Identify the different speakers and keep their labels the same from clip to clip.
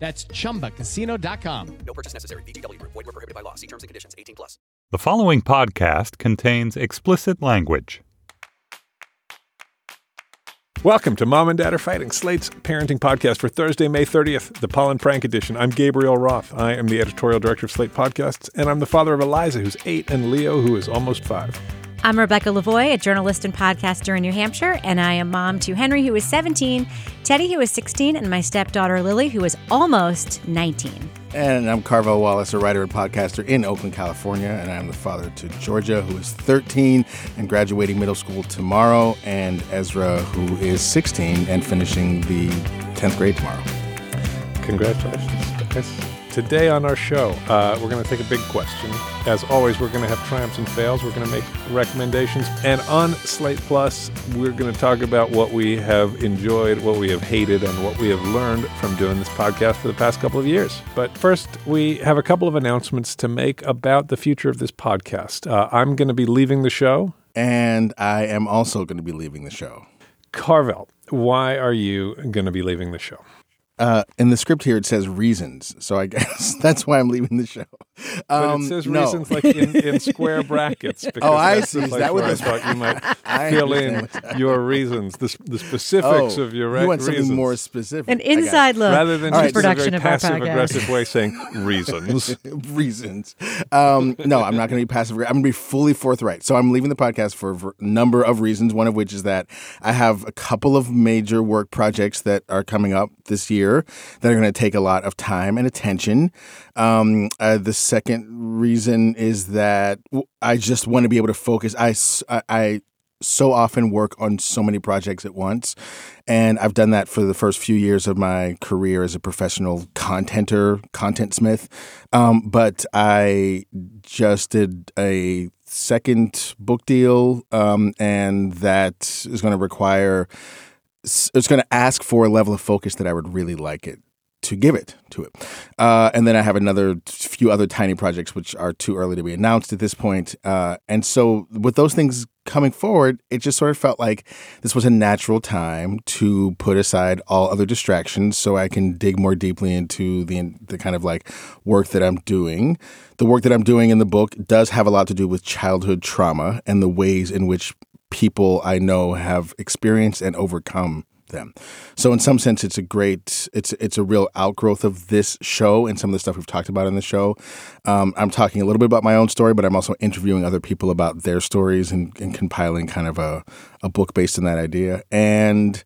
Speaker 1: That's chumbacasino.com.
Speaker 2: No purchase necessary. VGW Group. Void were prohibited by law. See terms and conditions. 18 plus.
Speaker 3: The following podcast contains explicit language.
Speaker 4: Welcome to Mom and Dad Are Fighting, Slate's parenting podcast for Thursday, May 30th, the Pollen Prank Edition. I'm Gabriel Roth. I am the editorial director of Slate Podcasts, and I'm the father of Eliza, who's eight, and Leo, who is almost five.
Speaker 5: I'm Rebecca Lavoie, a journalist and podcaster in New Hampshire, and I am mom to Henry, who is 17, Teddy, who is 16, and my stepdaughter Lily, who is almost 19.
Speaker 6: And I'm Carvell Wallace, a writer and podcaster in Oakland, California, and I'm the father to Georgia, who is 13 and graduating middle school tomorrow, and Ezra, who is 16 and finishing the 10th grade tomorrow.
Speaker 4: Congratulations, guys. Today on our show, uh, we're going to take a big question. As always, we're going to have triumphs and fails. We're going to make recommendations. And on Slate Plus, we're going to talk about what we have enjoyed, what we have hated, and what we have learned from doing this podcast for the past couple of years. But first, we have a couple of announcements to make about the future of this podcast. Uh, I'm going to be leaving the show.
Speaker 6: And I am also going to be leaving the show.
Speaker 4: Carvell, why are you going to be leaving the show?
Speaker 6: Uh, in the script here, it says reasons, so I guess that's why I'm leaving the show.
Speaker 4: But
Speaker 6: Um,
Speaker 4: it says
Speaker 6: no.
Speaker 4: reasons like in, in square brackets. Because
Speaker 6: Oh, I
Speaker 4: that's
Speaker 6: see. Is
Speaker 4: place
Speaker 6: that what
Speaker 4: where I thought you might fill in your reasons, the, the specifics
Speaker 6: Oh,
Speaker 4: of your
Speaker 6: reasons.
Speaker 4: you
Speaker 6: want something
Speaker 4: reasons.
Speaker 6: more specific.
Speaker 5: An
Speaker 6: I got it.
Speaker 5: inside look
Speaker 4: Rather than
Speaker 5: to
Speaker 4: just
Speaker 5: the
Speaker 4: a
Speaker 5: production
Speaker 4: very
Speaker 5: of our
Speaker 4: passive aggressive way saying reasons.
Speaker 6: reasons. Um, no, I'm not going to be passive aggressive. I'm going to be fully forthright. So I'm leaving the podcast for a number of reasons. One of which is that I have a couple of major work projects that are coming up this year that are going to take a lot of time and attention. Um, uh, the second reason is that I just want to be able to focus. I I so often work on so many projects at once. And I've done that for the first few years of my career as a professional contenter, content smith. Um, but I just did a second book deal, um, and that is going to require, it's going to ask for a level of focus that I would really like it to give it to it. Uh, and then I have another few other tiny projects which are too early to be announced at this point. Uh, and so with those things coming forward, it just sort of felt like this was a natural time to put aside all other distractions so I can dig more deeply into the the kind of like work that I'm doing. The work that I'm doing in the book does have a lot to do with childhood trauma and the ways in which people I know have experienced and overcome them. So in some sense it's a great it's it's a real outgrowth of this show and some of the stuff we've talked about in the show. Um, I'm talking a little bit about my own story, but I'm also interviewing other people about their stories and, and compiling kind of a, a book based on that idea. And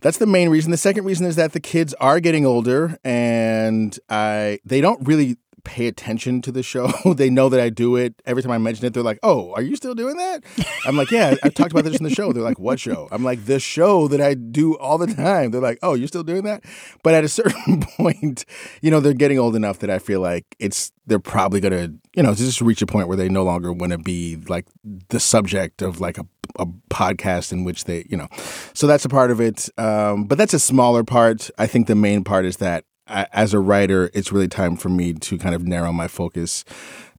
Speaker 6: that's the main reason. The second reason is that the kids are getting older and I they don't really pay attention to the show. they know that I do it. Every time I mention it, they're like, "Oh, are you still doing that?" I'm like, "Yeah, I talked about this in the show." They're like, "What show?" I'm like, "The show that I do all the time." They're like, "Oh, you're still doing that?" But at a certain point, you know, they're getting old enough that I feel like it's they're probably going to, you know, just reach a point where they no longer want to be like the subject of like a a podcast in which they, you know, so that's a part of it. Um, but that's a smaller part. I think the main part is that as a writer, it's really time for me to kind of narrow my focus.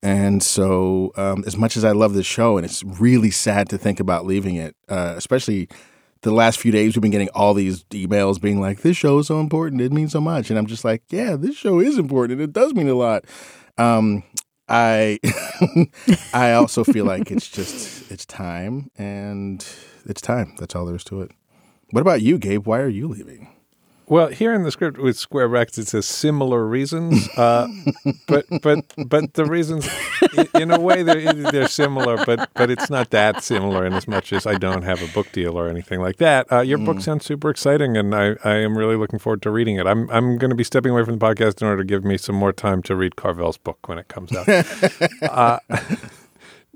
Speaker 6: And so, um, as much as I love this show, and it's really sad to think about leaving it, uh, especially the last few days, we've been getting all these emails being like, "This show is so important; it means so much." And I'm just like, "Yeah, this show is important. It does mean a lot." Um, I I also feel like it's just it's time, and it's time. That's all there is to it. What about you, Gabe? Why are you leaving?
Speaker 4: Well, here in the script with square brackets, it says similar reasons, uh, but but but the reasons, in a way, they're they're similar, but but it's not that similar in as much as I don't have a book deal or anything like that. Uh, your book sounds super exciting, and I, I am really looking forward to reading it. I'm I'm going to be stepping away from the podcast in order to give me some more time to read Carvell's book when it comes out. uh,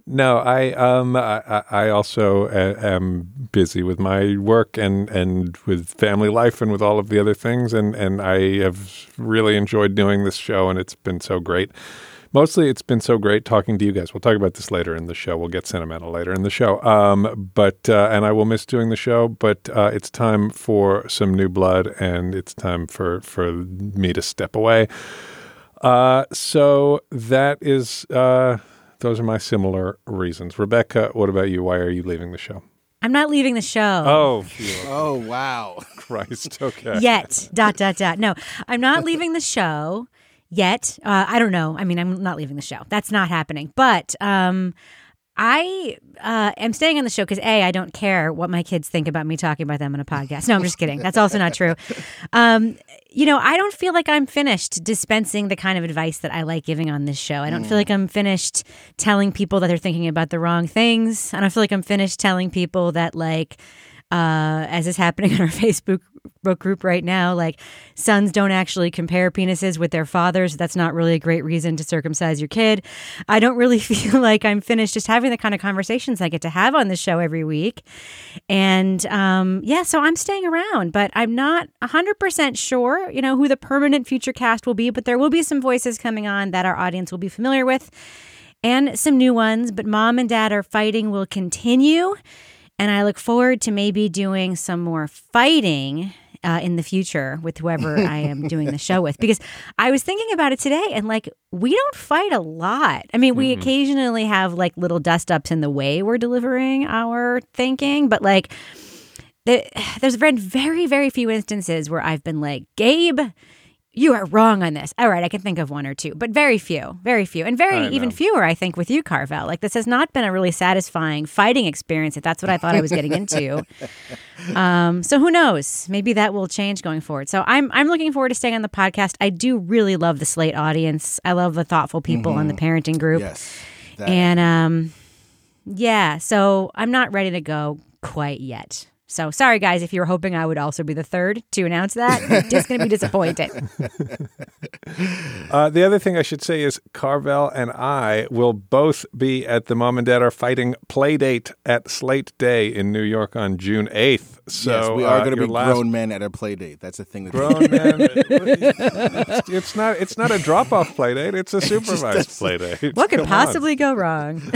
Speaker 4: no, I um I, I also uh, am busy with my work and and with family life and with all of the other things and and I have really enjoyed doing this show and it's been so great mostly it's been so great talking to you guys. We'll talk about this later in the show. We'll get sentimental later in the show. Um, but uh, and I will miss doing the show. But uh, it's time for some new blood, and it's time for for me to step away. Uh, so that is uh, those are my similar reasons. Rebecca, what about you? Why are you leaving the show?
Speaker 5: I'm not leaving the show.
Speaker 4: Oh,
Speaker 6: Oh wow.
Speaker 4: Christ. Okay.
Speaker 5: yet. dot dot dot. No, I'm not leaving the show yet. Uh, I don't know. I mean, I'm not leaving the show. That's not happening. But um, I uh, am staying on the show because a I don't care what my kids think about me talking about them on a podcast. No, I'm just kidding. That's also not true. Um, you know, I don't feel like I'm finished dispensing the kind of advice that I like giving on this show. I don't feel like I'm finished telling people that they're thinking about the wrong things. I don't feel like I'm finished telling people that like uh, as is happening in our Facebook book group right now, like sons don't actually compare penises with their fathers. That's not really a great reason to circumcise your kid. I don't really feel like I'm finished just having the kind of conversations I get to have on this show every week. And um, yeah, so I'm staying around, but I'm not 100% sure, you know, who the permanent future cast will be, but there will be some voices coming on that our audience will be familiar with and some new ones. But mom and dad are fighting will continue. And I look forward to maybe doing some more fighting uh, in the future with whoever I am doing the show with. Because I was thinking about it today and like, we don't fight a lot. I mean, we occasionally have like little dust ups in the way we're delivering our thinking, but like, the, there's been very, very few instances where I've been like, Gabe, you are wrong on this. All right, I can think of one or two, but very few, very few, and very even fewer, I think, with you, Carvell. Like this has not been a really satisfying fighting experience. If that's what I thought I was getting into, um, so who knows? Maybe that will change going forward. So I'm I'm looking forward to staying on the podcast. I do really love the Slate audience. I love the thoughtful people on the parenting group,
Speaker 6: Yes.
Speaker 5: And um, yeah. So I'm not ready to go quite yet. So sorry, guys, if you were hoping I would also be the third to announce that, you're just going to be disappointed.
Speaker 4: Uh, the other thing I should say is Carvell and I will both be at the Mom and Dad Are Fighting play date at Slate Day in New York on June 8th. So
Speaker 6: yes, we are
Speaker 4: uh,
Speaker 6: going to be
Speaker 4: last
Speaker 6: grown men at a play date. That's a thing. That
Speaker 4: grown men. it's, it's not. It's not a drop off play date. It's a supervised play date.
Speaker 5: What could
Speaker 4: Come on.
Speaker 5: possibly go wrong?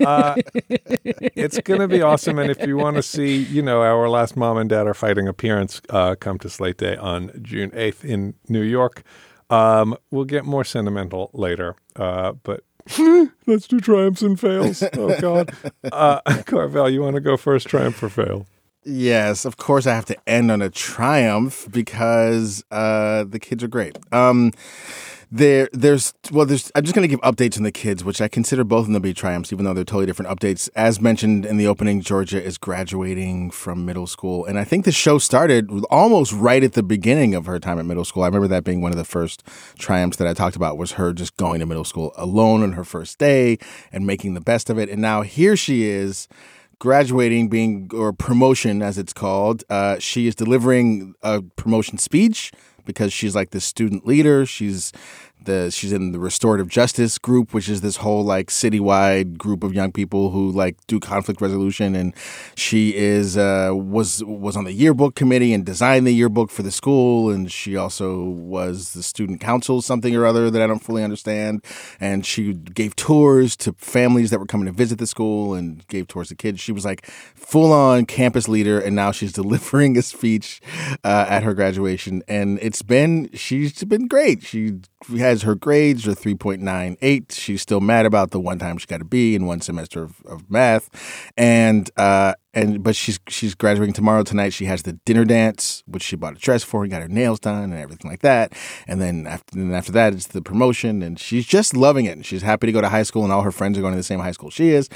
Speaker 4: Uh, it's going to be awesome. And if you want to see, you know, our last mom and dad are fighting appearance, uh, come to Slate Day on June 8th in New York. Um, we'll get more sentimental later. Uh, but let's do triumphs and fails. Oh, God. Uh, Carvell, you want to go first, triumph or fail?
Speaker 6: Yes, of course I have to end on a triumph because uh, the kids are great. Um, there, there's well, there's. I'm just going to give updates on the kids, which I consider both of them to be triumphs, even though they're totally different updates. As mentioned in the opening, Georgia is graduating from middle school, and I think the show started almost right at the beginning of her time at middle school. I remember that being one of the first triumphs that I talked about was her just going to middle school alone on her first day and making the best of it. And now here she is graduating, being or promotion as it's called. Uh, she is delivering a promotion speech because she's like the student leader. She's the she's in the restorative justice group, which is this whole like citywide group of young people who like do conflict resolution. And she is uh, was was on the yearbook committee and designed the yearbook for the school. And she also was the student council something or other that I don't fully understand. And she gave tours to families that were coming to visit the school and gave tours to kids. She was like full on campus leader, and now she's delivering a speech uh, at her graduation. And it's been she's been great. She has her grades are 3.98 she's still mad about the one time she got a b in one semester of, of math. And uh and but she's she's graduating tomorrow. Tonight she has the dinner dance which she bought a dress for and got her nails done and everything like that. And then after and after that it's the promotion and she's just loving it. And she's happy to go to high school and all her friends are going to the same high school she is.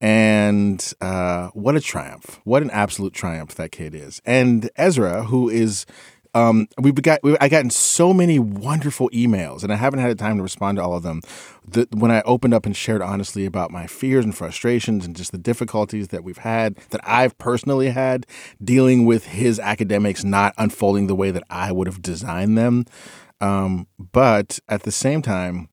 Speaker 6: And uh, what a triumph! What an absolute triumph that kid is. And Ezra, who is um, we've got we, I gotten so many wonderful emails, and I haven't had time to respond to all of them. The, when I opened up and shared honestly about my fears and frustrations and just the difficulties that we've had, that I've personally had dealing with his academics not unfolding the way that I would have designed them, um, but at the same time,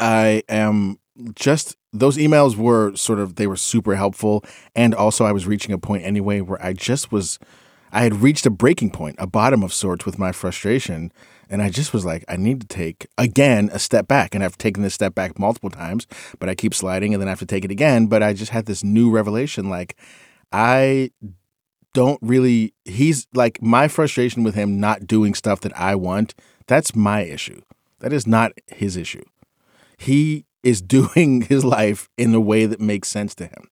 Speaker 6: I am just those emails were sort of they were super helpful and also I was reaching a point anyway where I just was I had reached a breaking point, a bottom of sorts with my frustration. And I just was like, I need to take again a step back. And I've taken this step back multiple times, but I keep sliding and then I have to take it again. But I just had this new revelation like, I don't really, he's like, my frustration with him not doing stuff that I want, that's my issue. That is not his issue. He is doing his life in a way that makes sense to him.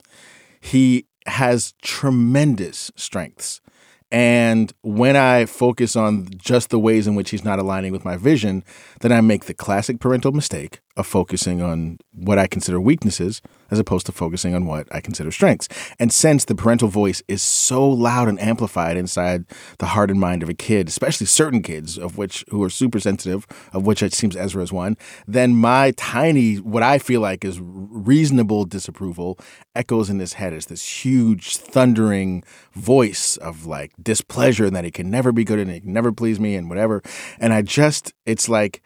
Speaker 6: He has tremendous strengths. And when I focus on just the ways in which he's not aligning with my vision, then I make the classic parental mistake of focusing on what I consider weaknesses as opposed to focusing on what I consider strengths. And since the parental voice is so loud and amplified inside the heart and mind of a kid, especially certain kids of which who are super sensitive, of which it seems Ezra is one, then my tiny what I feel like is reasonable disapproval echoes in his head as this huge thundering voice of like displeasure and that he can never be good and he can never please me and whatever. And I just it's like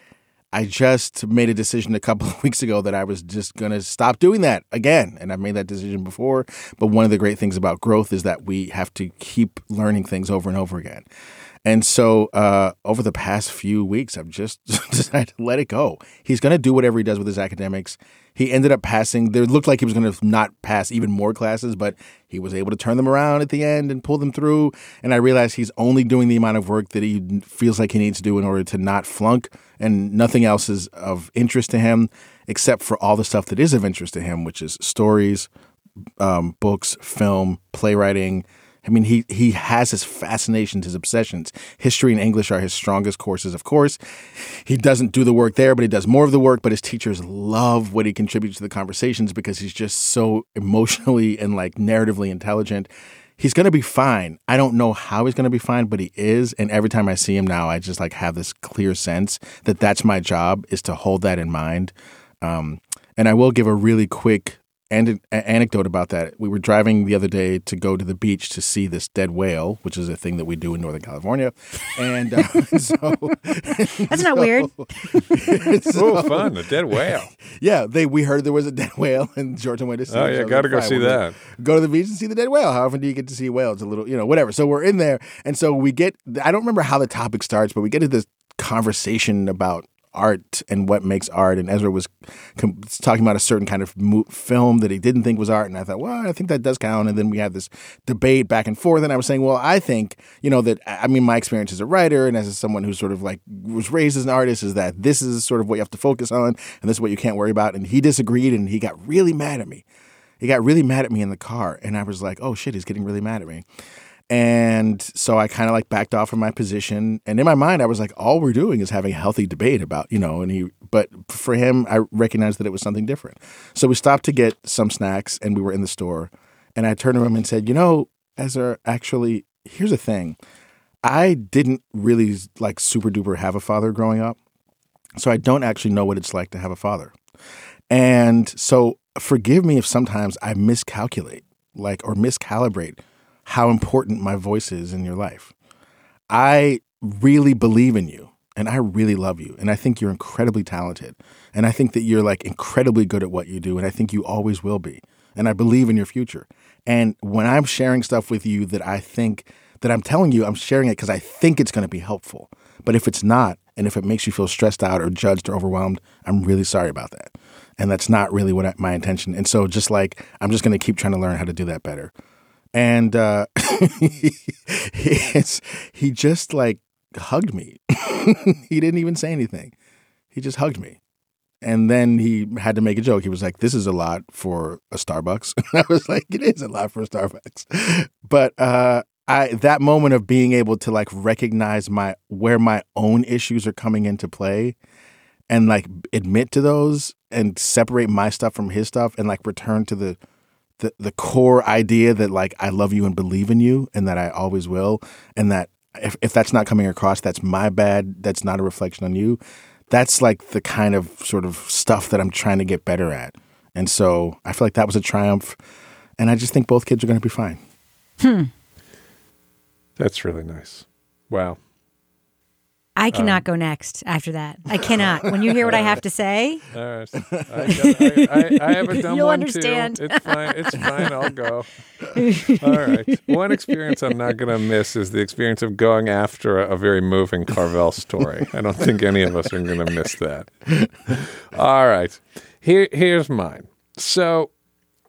Speaker 6: I just made a decision a couple of weeks ago that I was just going to stop doing that again. And I've made that decision before. But one of the great things about growth is that we have to keep learning things over and over again. And so uh, over the past few weeks, I've just decided to let it go. He's going to do whatever he does with his academics. He ended up passing. There looked like he was going to not pass even more classes, but he was able to turn them around at the end and pull them through. And I realized he's only doing the amount of work that he feels like he needs to do in order to not flunk, and nothing else is of interest to him except for all the stuff that is of interest to him, which is stories, um, books, film, playwriting, I mean, he he has his fascinations, his obsessions. History and English are his strongest courses, of course. He doesn't do the work there, but he does more of the work. But his teachers love what he contributes to the conversations because he's just so emotionally and like narratively intelligent. He's gonna be fine. I don't know how he's gonna be fine, but he is. And every time I see him now, I just like have this clear sense that that's my job is to hold that in mind. Um, and I will give a really quick an anecdote about that. We were driving the other day to go to the beach to see this dead whale, which is a thing that we do in Northern California. And uh, so
Speaker 5: That's not weird.
Speaker 4: oh, fun! A dead whale.
Speaker 6: yeah, they we heard there was a dead whale, and Georgia went to see.
Speaker 4: Oh, yeah,
Speaker 6: So
Speaker 4: gotta go see
Speaker 6: we're
Speaker 4: that."
Speaker 6: Go to the beach and see the dead whale. How often do you get to see a whale? It's a little, you know, whatever. So we're in there, and so we get. I don't remember how the topic starts, but we get to this conversation about art and what makes art. And Ezra was com- talking about a certain kind of mo- film that he didn't think was art. And I thought, well, I think that does count. And then we had this debate back and forth. And I was saying, well, I think, you know, that, I mean, my experience as a writer and as someone who sort of like was raised as an artist is that this is sort of what you have to focus on and this is what you can't worry about. And he disagreed and he got really mad at me. He got really mad at me in the car. And I was like, oh shit, he's getting really mad at me. And so I kind of like backed off from my position. And in my mind, I was like, all we're doing is having a healthy debate about, you know, and he, but for him, I recognized that it was something different. So we stopped to get some snacks and we were in the store. And I turned to him and said, you know, Ezra, actually, here's the thing. I didn't really like super duper have a father growing up. So I don't actually know what it's like to have a father. And so forgive me if sometimes I miscalculate, like, or miscalibrate how important my voice is in your life. I really believe in you and I really love you. And I think you're incredibly talented. And I think that you're like incredibly good at what you do. And I think you always will be. And I believe in your future. And when I'm sharing stuff with you that I think that I'm telling you, I'm sharing it because I think it's going to be helpful. But if it's not, and if it makes you feel stressed out or judged or overwhelmed, I'm really sorry about that. And that's not really what I, my intention. And so, just like I'm just going to keep trying to learn how to do that better. And uh, he just like hugged me. he didn't even say anything. He just hugged me. And then he had to make a joke. He was like, "This is a lot for a Starbucks." I was like, "It is a lot for a Starbucks." But uh, I that moment of being able to like recognize my where my own issues are coming into play, and like admit to those and separate my stuff from his stuff, and like return to the the the core idea that like I love you and believe in you, and that I always will, and that if if that's not coming across, that's my bad. That's not a reflection on you that's like the kind of sort of stuff that I'm trying to get better at. And so I feel like that was a triumph. And I just think both kids are going to be fine. Hmm.
Speaker 4: That's really nice. Wow.
Speaker 5: I um, cannot go next after that. I cannot. When you hear what I have to say,
Speaker 4: All right. I, I, I, I have a dumb
Speaker 5: You'll
Speaker 4: one
Speaker 5: understand.
Speaker 4: too. It's fine. It's fine. I'll go. All right. One experience I'm not going to miss is the experience of going after a, a very moving Carvell story. I don't think any of us are going to miss that. All right. Here, here's mine. So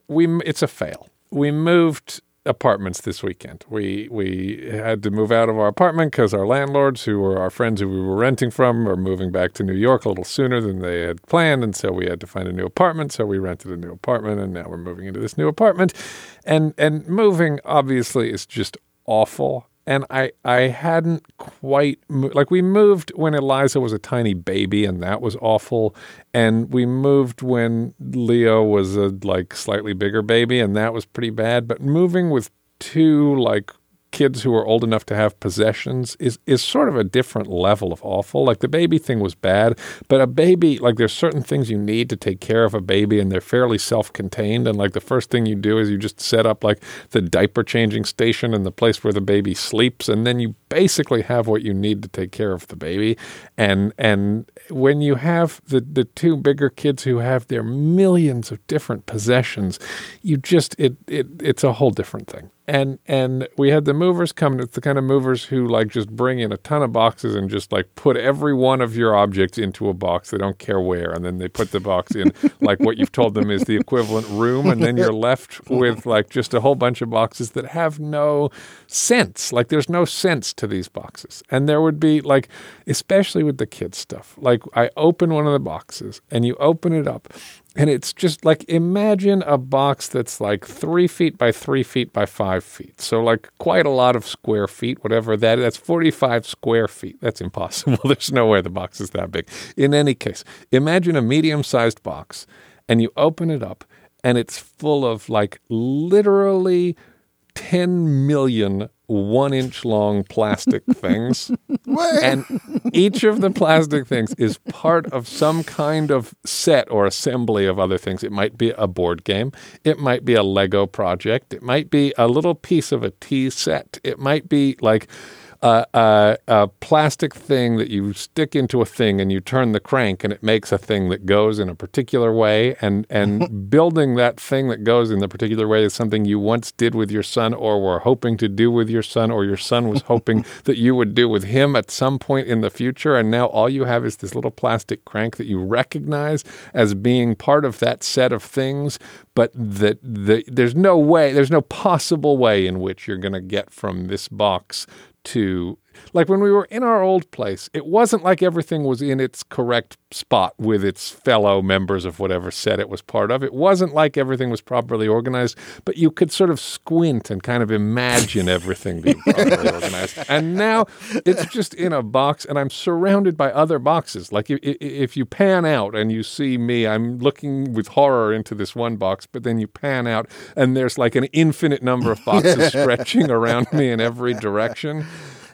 Speaker 4: we it's a fail. We moved apartments this weekend. We we had to move out of our apartment because our landlords, who were our friends who we were renting from, are moving back to New York a little sooner than they had planned, and so we had to find a new apartment. So we rented a new apartment, and now we're moving into this new apartment. And and moving obviously is just awful. And I, I hadn't quite mo- like we moved when Eliza was a tiny baby, and that was awful. And we moved when Leo was a like slightly bigger baby, and that was pretty bad. But moving with two like kids who are old enough to have possessions is is sort of a different level of awful. Like the baby thing was bad, but a baby like there's certain things you need to take care of a baby and they're fairly self-contained and like the first thing you do is you just set up like the diaper changing station and the place where the baby sleeps and then you basically have what you need to take care of the baby. And and when you have the the two bigger kids who have their millions of different possessions, you just it it it's a whole different thing and and we had the movers come. It's the kind of movers who like just bring in a ton of boxes and just like put every one of your objects into a box. They don't care where, and then they put the box in like what you've told them is the equivalent room, and then you're left with like just a whole bunch of boxes that have no sense. Like there's no sense to these boxes, and there would be like, especially with the kids stuff. Like I open one of the boxes, and you open it up, and it's just like imagine a box that's like three feet by three feet by five feet. So like quite a lot of square feet, whatever that is. That's 45 square feet. That's impossible. There's no way the box is that big. In any case, imagine a medium sized box and you open it up and it's full of like literally 10 million one inch long plastic things. and each of the plastic things is part of some kind of set or assembly of other things. It might be a board game, it might be a Lego project, it might be a little piece of a tea set, it might be like a, a, a plastic thing that you stick into a thing and you turn the crank and it makes a thing that goes in a particular way. And, and building that thing that goes in the particular way is something you once did with your son or were hoping to do with your son or your son was hoping that you would do with him at some point in the future. And now all you have is this little plastic crank that you recognize as being part of that set of things, but that the, there's no way, there's no possible way in which you're going to get from this box to like when we were in our old place, it wasn't like everything was in its correct spot with its fellow members of whatever set it was part of. It wasn't like everything was properly organized, but you could sort of squint and kind of imagine everything being properly organized. And now it's just in a box, and I'm surrounded by other boxes. Like if, if you pan out and you see me, I'm looking with horror into this one box, but then you pan out, and there's like an infinite number of boxes stretching around me in every direction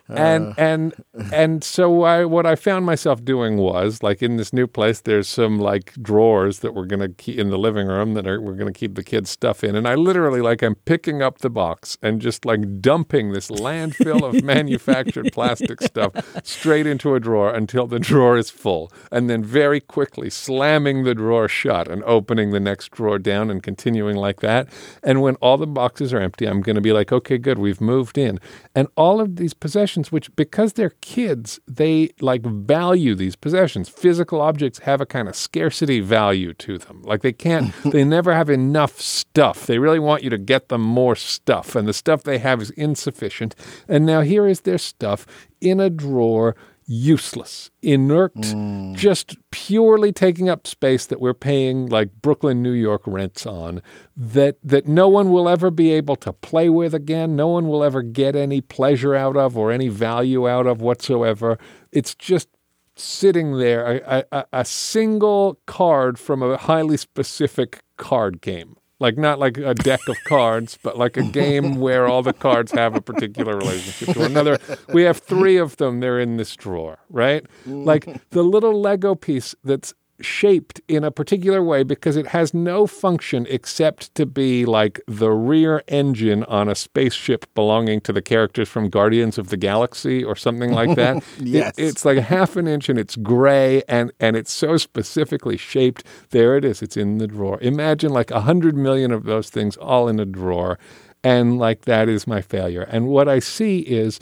Speaker 4: and uh. and and so I what I found myself doing was like in this new place there's some like drawers that we're gonna keep in the living room that are, we're gonna keep the kids stuff in. And I literally like I'm picking up the box and just like dumping this landfill of manufactured plastic stuff straight into a drawer until the drawer is full. And then very quickly slamming the drawer shut and opening the next drawer down and continuing like that. And when all the boxes are empty I'm gonna be like okay good we've moved in. And all of these possessions which because they're kids they like value these possessions. Physical objects have a kind of scarcity value to them. Like they can't they never have enough stuff. They really want you to get them more stuff and the stuff they have is insufficient. And now here is their stuff in a drawer useless, inert, mm. just purely taking up space that we're paying like Brooklyn, New York rents on, that that no one will ever be able to play with again, no one will ever get any pleasure out of or any value out of whatsoever. It's just sitting there, a, a, a single card from a highly specific card game like not like a deck of cards, but like a game where all the cards have a particular relationship to another. We have three of them. They're in this drawer, right? Like the little Lego piece that's shaped in a particular way because it has no function except to be like the rear engine on a spaceship belonging to the characters from Guardians of the Galaxy or something like that. It-
Speaker 6: Yes.
Speaker 4: it's like half an inch and it's gray and, and it's so specifically shaped. There it is. It's in the drawer. Imagine like a hundred million of those things all in a drawer. And like that is my failure. And what I see is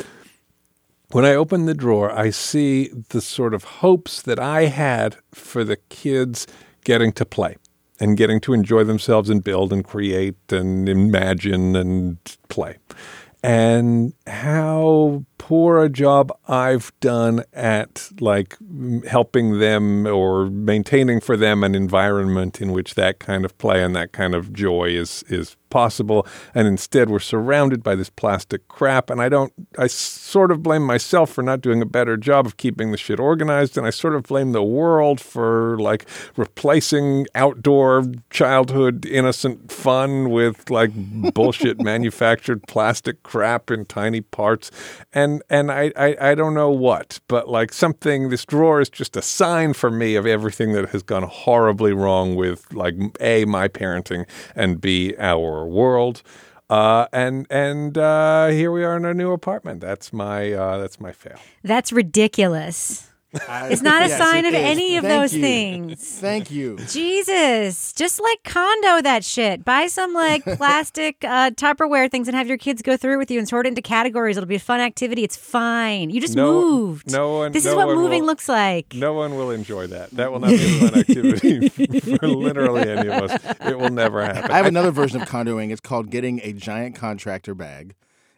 Speaker 4: when I open the drawer, I see the sort of hopes that I had for the kids getting to play and getting to enjoy themselves and build and create and imagine and play. And how poor a job I've done at like helping them or maintaining for them an environment in which that kind of play and that kind of joy is is possible. And instead we're surrounded by this plastic crap and I don't I sort of blame myself for not doing a better job of keeping the shit organized and I sort of blame the world for like replacing outdoor childhood innocent fun with like bullshit manufactured plastic crap in tiny parts. And and I, I I don't know what but like something this drawer is just a sign for me of everything that has gone horribly wrong with like a my parenting and b our world uh, and and uh, here we are in our new apartment. That's my uh, that's my fail.
Speaker 5: That's ridiculous. It's not a
Speaker 6: Yes,
Speaker 5: sign of
Speaker 6: is.
Speaker 5: any of
Speaker 6: Thank
Speaker 5: those
Speaker 6: you.
Speaker 5: things.
Speaker 6: Thank you.
Speaker 5: Jesus, just like Kondo that shit. Buy some like plastic uh, Tupperware things and have your kids go through it with you and sort it into categories. It'll be a fun activity. It's fine. You just
Speaker 4: No-
Speaker 5: moved.
Speaker 4: no one-
Speaker 5: This is what
Speaker 4: one
Speaker 5: moving
Speaker 4: will-
Speaker 5: looks like.
Speaker 4: No one will enjoy that. That will not be a fun activity for literally any of us. It will never happen.
Speaker 6: I have another version of Kondoing. It's called getting a giant contractor bag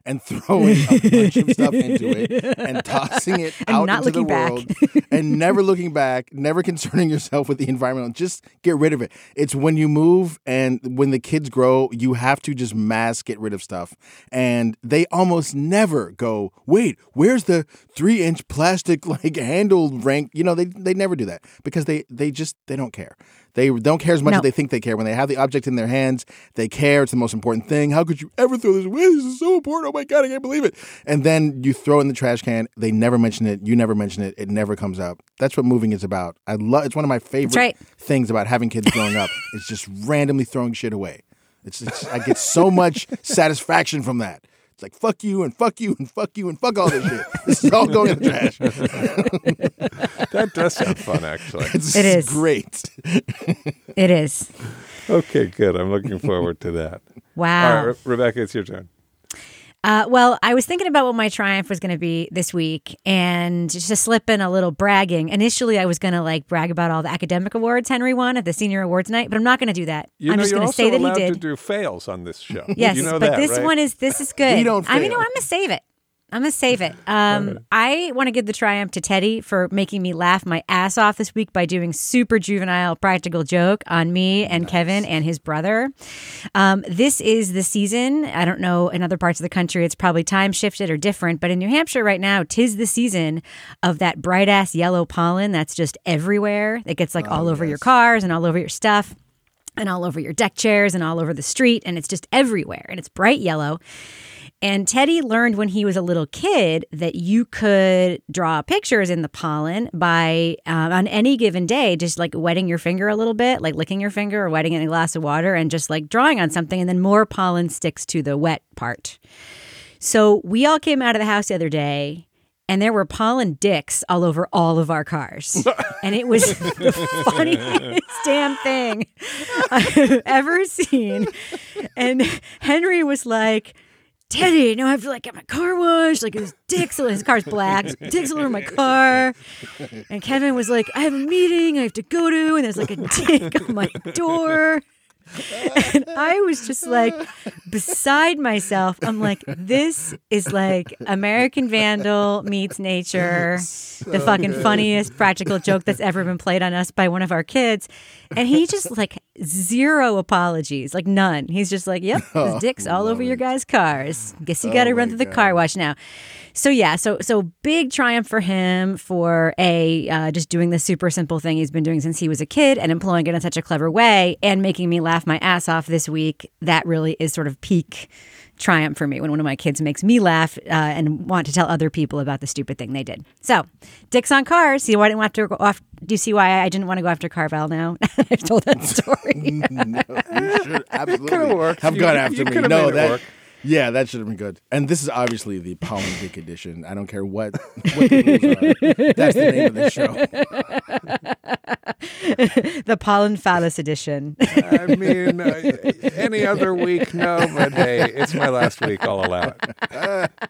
Speaker 6: and throwing a bunch of stuff into it and tossing it
Speaker 5: And
Speaker 6: out into the
Speaker 5: back.
Speaker 6: world and never looking back, never concerning yourself with the environment. Just get rid of it. It's when you move and when the kids grow, you have to just mass get rid of stuff. And they almost never go, wait, where's the three inch plastic like handle rank? You know, they they never do that because they they just they don't care. They don't care as much
Speaker 5: No.
Speaker 6: as they think they care. When they have the object in their hands, they care. It's the most important thing. How could you ever throw this away? This is so important. Oh my God, I can't believe it. And then you throw it in the trash can. They never mention it. You never mention it. It never comes up. That's what moving is about. I love it's one of my favorite
Speaker 5: right.
Speaker 6: things about having kids growing up. It's just randomly throwing shit away. It's, it's I get so much satisfaction from that. It's like fuck you and fuck you and fuck you and fuck all this shit. This is all going in the trash.
Speaker 4: that does sound fun, actually.
Speaker 6: It's
Speaker 5: It is.
Speaker 6: great.
Speaker 5: It is.
Speaker 4: Okay, good. I'm looking forward to that.
Speaker 5: Wow.
Speaker 4: All right, Re- Rebecca, it's your turn.
Speaker 5: Uh, well, I was thinking about what my triumph was going to be this week, and just to slip in a little bragging. Initially, I was going to like brag about all the academic awards Henry won at the senior awards night, but I'm not going to do that.
Speaker 4: You
Speaker 5: I'm
Speaker 4: know,
Speaker 5: just going to say that he
Speaker 4: allowed
Speaker 5: did.
Speaker 4: to do fails on this show.
Speaker 5: Yes,
Speaker 4: you know
Speaker 5: but
Speaker 4: that,
Speaker 5: this
Speaker 4: right?
Speaker 5: one is this is good.
Speaker 6: We don't
Speaker 5: I mean, no,
Speaker 6: fail.
Speaker 5: I'm gonna save it. I'm gonna save it. Um, I want to give the triumph to Teddy for making me laugh my ass off this week by doing super juvenile practical joke on me and Kevin and his brother. Um, this is the season. I don't know in other parts of the country it's probably time shifted or different, but in New Hampshire right now, tis the season of that bright ass yellow pollen that's just everywhere. It gets like all over your cars and all over your stuff and all over your deck chairs and all over the street, and it's just everywhere, and it's bright yellow. And Teddy learned when he was a little kid that you could draw pictures in the pollen by, um, on any given day, just like wetting your finger a little bit, like licking your finger or wetting it in a glass of water and just like drawing on something. And then more pollen sticks to the wet part. So we all came out of the house the other day and there were pollen dicks all over all of our cars. and it was the funniest damn thing I've ever seen. And Henry was like, Teddy, now I have to like get my car washed. Like his dicks, his car's black, his dicks all over my car. And Kevin was like, I have a meeting I have to go to, and there's like a dick on my door. And I was just like beside myself. I'm like, this is like American Vandal meets nature, the fucking funniest practical joke that's ever been played on us by one of our kids. And he just like zero apologies, like none. He's just like, yep, his dick's all over your guys' cars. Guess you got to run through the car wash now. So yeah, so so big triumph for him for a uh, just doing the super simple thing he's been doing since he was a kid and employing it in such a clever way and making me laugh my ass off this week, that really is sort of peak triumph for me when one of my kids makes me laugh uh, and want to tell other people about the stupid thing they did. So, dicks on cars. See why I didn't want to go off. Do you see why I didn't want to go after Carvell now? I've told that story.
Speaker 6: You should absolutely
Speaker 4: could've worked.
Speaker 6: have
Speaker 4: You-
Speaker 6: gone after me. No, that
Speaker 4: work.
Speaker 6: Yeah, that should have been good. And this is obviously the Pollen Dick edition. I don't care what, what the rules are. That's the name of the show.
Speaker 5: the pollen phallus edition.
Speaker 4: I mean, uh, any other week, no, but hey, it's my last week. I'll allow it.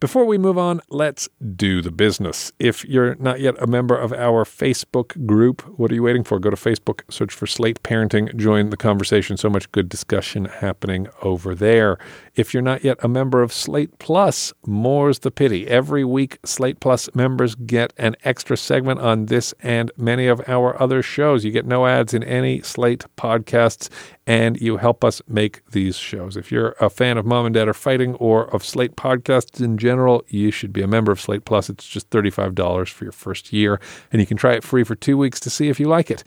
Speaker 4: Before we move on, let's do the business. If you're not yet a member of our Facebook group, what are you waiting for? Go to Facebook, search for Slate Parenting, join the conversation. So much good discussion happening over there. If you're not yet a member of Slate Plus, more's the pity. Every week, Slate Plus members get an extra segment on this and many of our other shows. You get no ads in any Slate podcasts, and you help us make these shows. If you're a fan of Mom and Dad Are Fighting or of Slate podcasts in general, you should be a member of Slate Plus. It's just $35 for your first year, and you can try it free for two weeks to see if you like it.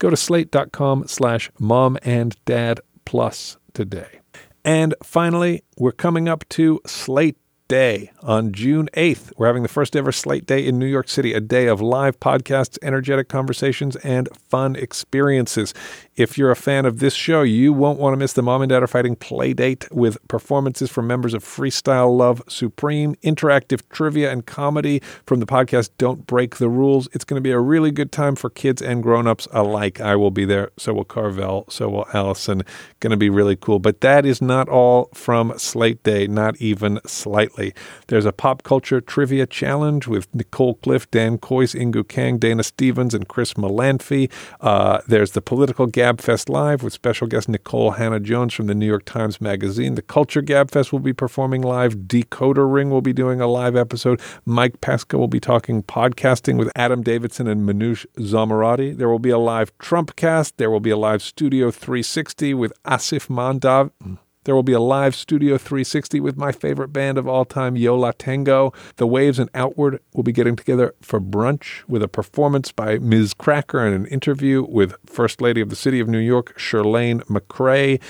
Speaker 4: Go to slate.com slash mom and dad plus today. And finally, we're coming up to Slate Day on June 8th. We're having the first ever Slate Day in New York City, a day of live podcasts, energetic conversations, and fun experiences. If you're a fan of this show, you won't want to miss the Mom and Dad Are Fighting play date with performances from members of Freestyle Love Supreme, interactive trivia and comedy from the podcast Don't Break the Rules. It's going to be a really good time for kids and grown-ups alike. I will be there, so will Carvell, so will Allison. Going to be really cool. But that is not all from Slate Day, not even slightly. There's a pop culture trivia challenge with Nicole Cliffe, Dan Kois, Inkoo Kang, Dana Stevens, and Chris Molanphy. Uh, there's the Political Gabfest Live with special guest Nikole Hannah Jones from the New York Times Magazine. The Culture Gabfest will be performing live. Decoder Ring will be doing a live episode. Mike Pesca will be talking podcasting with Adam Davidson and Manoush Zomorodi. There will be a live Trumpcast. There will be a live Studio 360 with Asif Mandvi. There will be a live Studio 360 with my favorite band of all time, Yo La Tengo. The Waves and Outward will be getting together for brunch with a performance by Miz Cracker and an interview with First Lady of the City of New York, Chirlane McCray.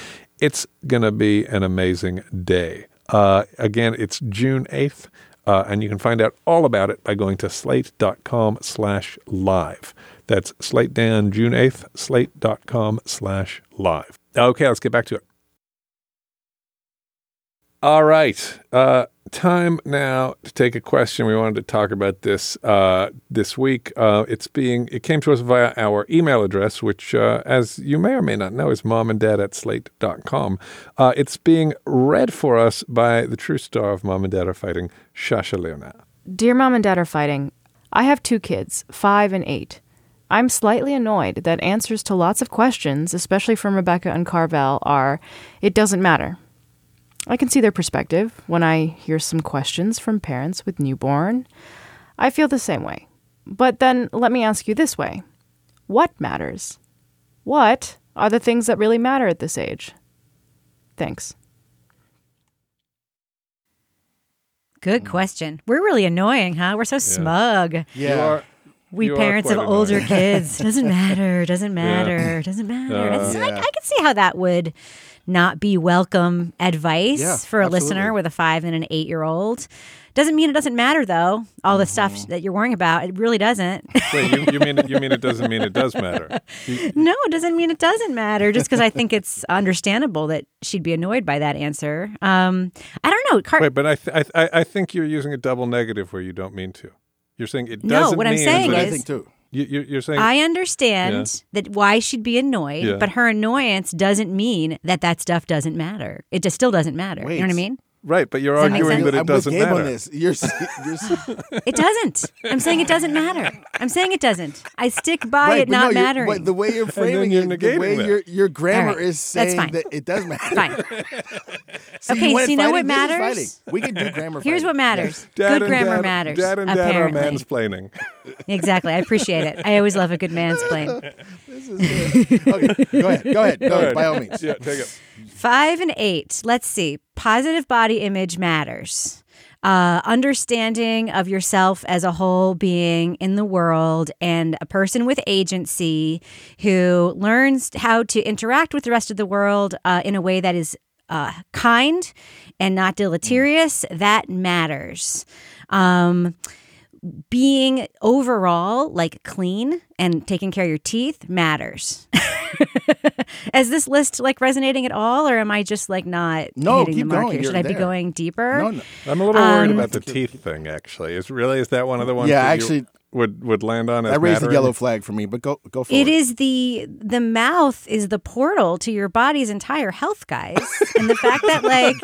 Speaker 4: It's going to be an amazing day. Uh, again, it's June 8th, uh, and you can find out all about it by going to slate.com slash live. That's Slate Day on June 8th, slate.com slash live. Okay, let's get back to it. All right. Uh, time now to take a question. We wanted to talk about this uh, this week. Uh, it's being it came to us via our email address, which, uh, as you may or may not know, is mom and dad at slate.com. Uh, it's being read for us by the true star of Mom and Dad Are Fighting, Shasha Leonard.
Speaker 7: Dear Mom and Dad Are Fighting, I have two kids, five and eight. I'm slightly annoyed that answers to lots of questions, especially from Rebecca and Carvell, are it doesn't matter. I can see their perspective when I hear some questions from parents with newborn. I feel the same way. But then let me ask you this way What matters? What are the things that really matter at this age? Thanks.
Speaker 5: Good question. We're really annoying, huh? We're so smug.
Speaker 4: You are,
Speaker 5: We
Speaker 4: you are
Speaker 5: parents of
Speaker 4: quite
Speaker 5: older kids. Doesn't matter. Doesn't matter. Doesn't matter.
Speaker 4: Uh,
Speaker 5: It's- I,
Speaker 6: Yeah.
Speaker 5: I can see how that would not be welcome advice
Speaker 6: Yeah,
Speaker 5: for a listener with a five and an eight year old. Doesn't mean it doesn't matter though. All the stuff that you're worrying about, it really doesn't.
Speaker 4: Wait, you, you mean you mean it doesn't mean it does matter? You-
Speaker 5: no, it doesn't mean it doesn't matter. Just because I think it's understandable that she'd be annoyed by that answer. Um, I don't know. Car-
Speaker 4: Wait, but I, th- I I I think you're using a double negative where you don't mean to. You're saying it doesn't
Speaker 5: what I'm saying
Speaker 6: That's what I
Speaker 5: is-
Speaker 6: think too.
Speaker 4: You, you, you're saying
Speaker 5: I understand that why she'd be annoyed,
Speaker 4: Yeah.
Speaker 5: but her annoyance doesn't mean that that stuff doesn't matter. It just still doesn't matter. You know what I mean?
Speaker 4: Right, but you're
Speaker 5: Does that make
Speaker 4: arguing
Speaker 5: sense?
Speaker 4: that it
Speaker 6: I'm
Speaker 4: doesn't
Speaker 6: Gabe
Speaker 4: matter.
Speaker 6: on this. You're, you're
Speaker 5: It doesn't. I'm saying it doesn't matter. I'm saying it doesn't. I stick by
Speaker 6: right,
Speaker 5: it
Speaker 6: but
Speaker 5: not
Speaker 6: no, you're-
Speaker 5: mattering.
Speaker 6: But the way you're framing
Speaker 4: you're
Speaker 6: it, the
Speaker 4: negating
Speaker 6: way
Speaker 4: that.
Speaker 6: your your grammar
Speaker 5: All right,
Speaker 6: is
Speaker 5: that's
Speaker 6: saying
Speaker 5: fine.
Speaker 6: that it does matter.
Speaker 5: Fine.
Speaker 6: See,
Speaker 5: Okay,
Speaker 6: wanted
Speaker 5: so you know
Speaker 6: fighting,
Speaker 5: what
Speaker 6: this is
Speaker 5: matters?
Speaker 6: fighting. We can do grammar.
Speaker 5: Here's
Speaker 6: fighting.
Speaker 5: what matters.
Speaker 4: Dad
Speaker 5: Good
Speaker 4: and
Speaker 5: grammar
Speaker 4: dad,
Speaker 5: matters.
Speaker 4: Dad and dad are
Speaker 5: apparently.
Speaker 4: mansplaining.
Speaker 5: Exactly. I appreciate it. I always love a good mansplain.
Speaker 6: Okay, go ahead. Go ahead. Go ahead. By all means.
Speaker 4: Yeah, take it.
Speaker 5: Five and eight. Let's see. Positive body image matters. Uh, understanding of yourself as a whole being in the world and a person with agency who learns how to interact with the rest of the world uh, in a way that is uh, kind and not deleterious, that matters. Um, being overall like clean and taking care of your teeth matters. Is this list like resonating at all, or am I just like not
Speaker 6: No,
Speaker 5: hitting
Speaker 6: keep
Speaker 5: the mark
Speaker 6: going.
Speaker 5: here?
Speaker 6: You're
Speaker 5: Should I be going deeper?
Speaker 6: No, no.
Speaker 4: I'm a little worried
Speaker 5: Um,
Speaker 4: about the teeth thing. Actually, is really is that one of the ones?
Speaker 6: Yeah,
Speaker 4: that you
Speaker 6: actually-
Speaker 4: would would land on. As
Speaker 6: I raised the yellow flag for me, but go go for
Speaker 5: It is the the mouth is the portal to your body's entire health, guys. and the fact that like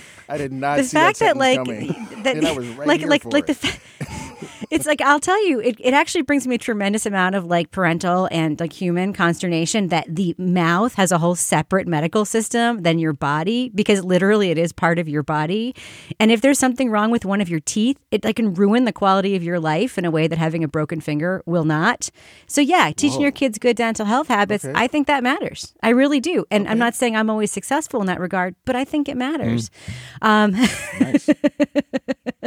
Speaker 6: I did not
Speaker 5: the
Speaker 6: see
Speaker 5: fact
Speaker 6: that,
Speaker 5: that, like
Speaker 6: coming.
Speaker 5: that
Speaker 6: and I was right
Speaker 5: like like like the fa- it's like I'll tell you it, it actually brings me a tremendous amount of like parental and like human consternation that the mouth has a whole separate medical system than your body because literally it is part of your body. And if there's something wrong with one of your teeth it like, can ruin the quality of your life in a way that having a broken finger will not. So yeah teaching your kids good dental health habits I think that matters. I really do. And I'm not saying I'm always successful in that regard but I think it matters. Um,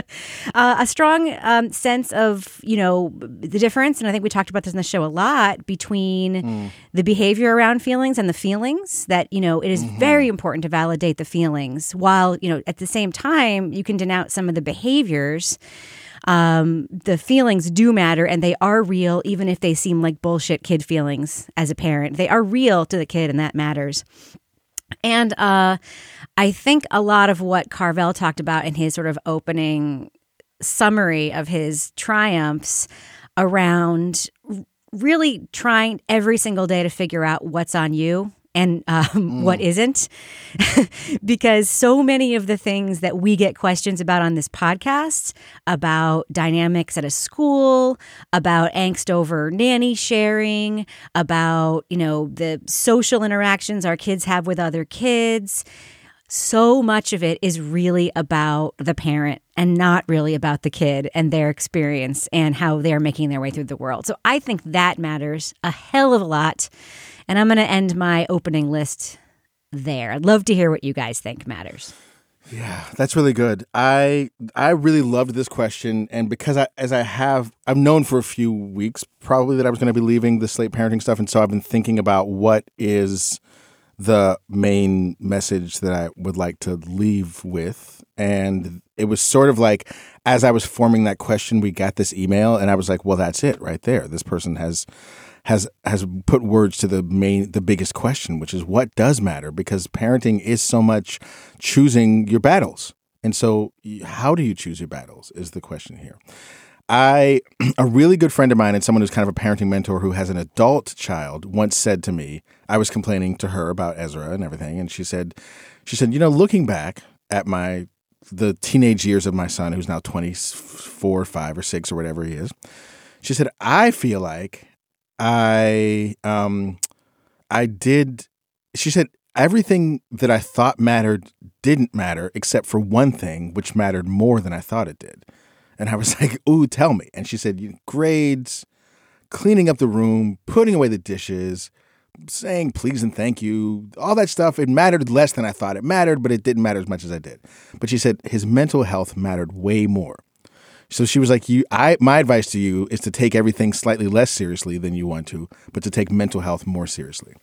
Speaker 5: uh, a strong um, sense of you know the difference and i think we talked about this in the show a lot between the behavior around feelings and the feelings that you know it is very important to validate the feelings while you know at the same time you can denounce some of the behaviors um, the feelings do matter and they are real even if they seem like bullshit kid feelings as a parent. They are real to the kid and that matters. And uh, I think a lot of what Carvell talked about in his sort of opening summary of his triumphs around really trying every single day to figure out what's on you and um, what isn't. because so many of the things that we get questions about on this podcast about dynamics at a school, about angst over nanny sharing, about, you know, the social interactions our kids have with other kids so much of it is really about the parent and not really about the kid and their experience and how they're making their way through the world. So I think that matters a hell of a lot. And I'm going to end my opening list there. I'd love to hear what you guys think matters.
Speaker 6: Yeah, that's really good. I I really loved this question, and because I as I have I've known for a few weeks probably that I was going to be leaving the slate parenting stuff, and so I've been thinking about what is the main message that I would like to leave with, and it was sort of like as I was forming that question, we got this email, and I was like, well, that's it right there. This person has has has put words to the main the biggest question which is what does matter? Because parenting is so much choosing your battles. And so how do you choose your battles is the question here i a really good friend of mine and someone who's kind of a parenting mentor who has an adult child once said to me i was complaining to her about ezra and everything and she said she said you know looking back at my the teenage years of my son who's now 24 5 or 6 or whatever he is she said i feel like I um I did she said everything that I thought mattered didn't matter except for one thing which mattered more than I thought it did. And I was like, "Ooh, tell me." And she said, "Grades, cleaning up the room, putting away the dishes, saying please and thank you, all that stuff, it mattered less than I thought it mattered, but it didn't matter as much as I did." But she said his mental health mattered way more. So she was like, "You, I, my advice to you is to take everything slightly less seriously than you want to, but to take mental health more seriously."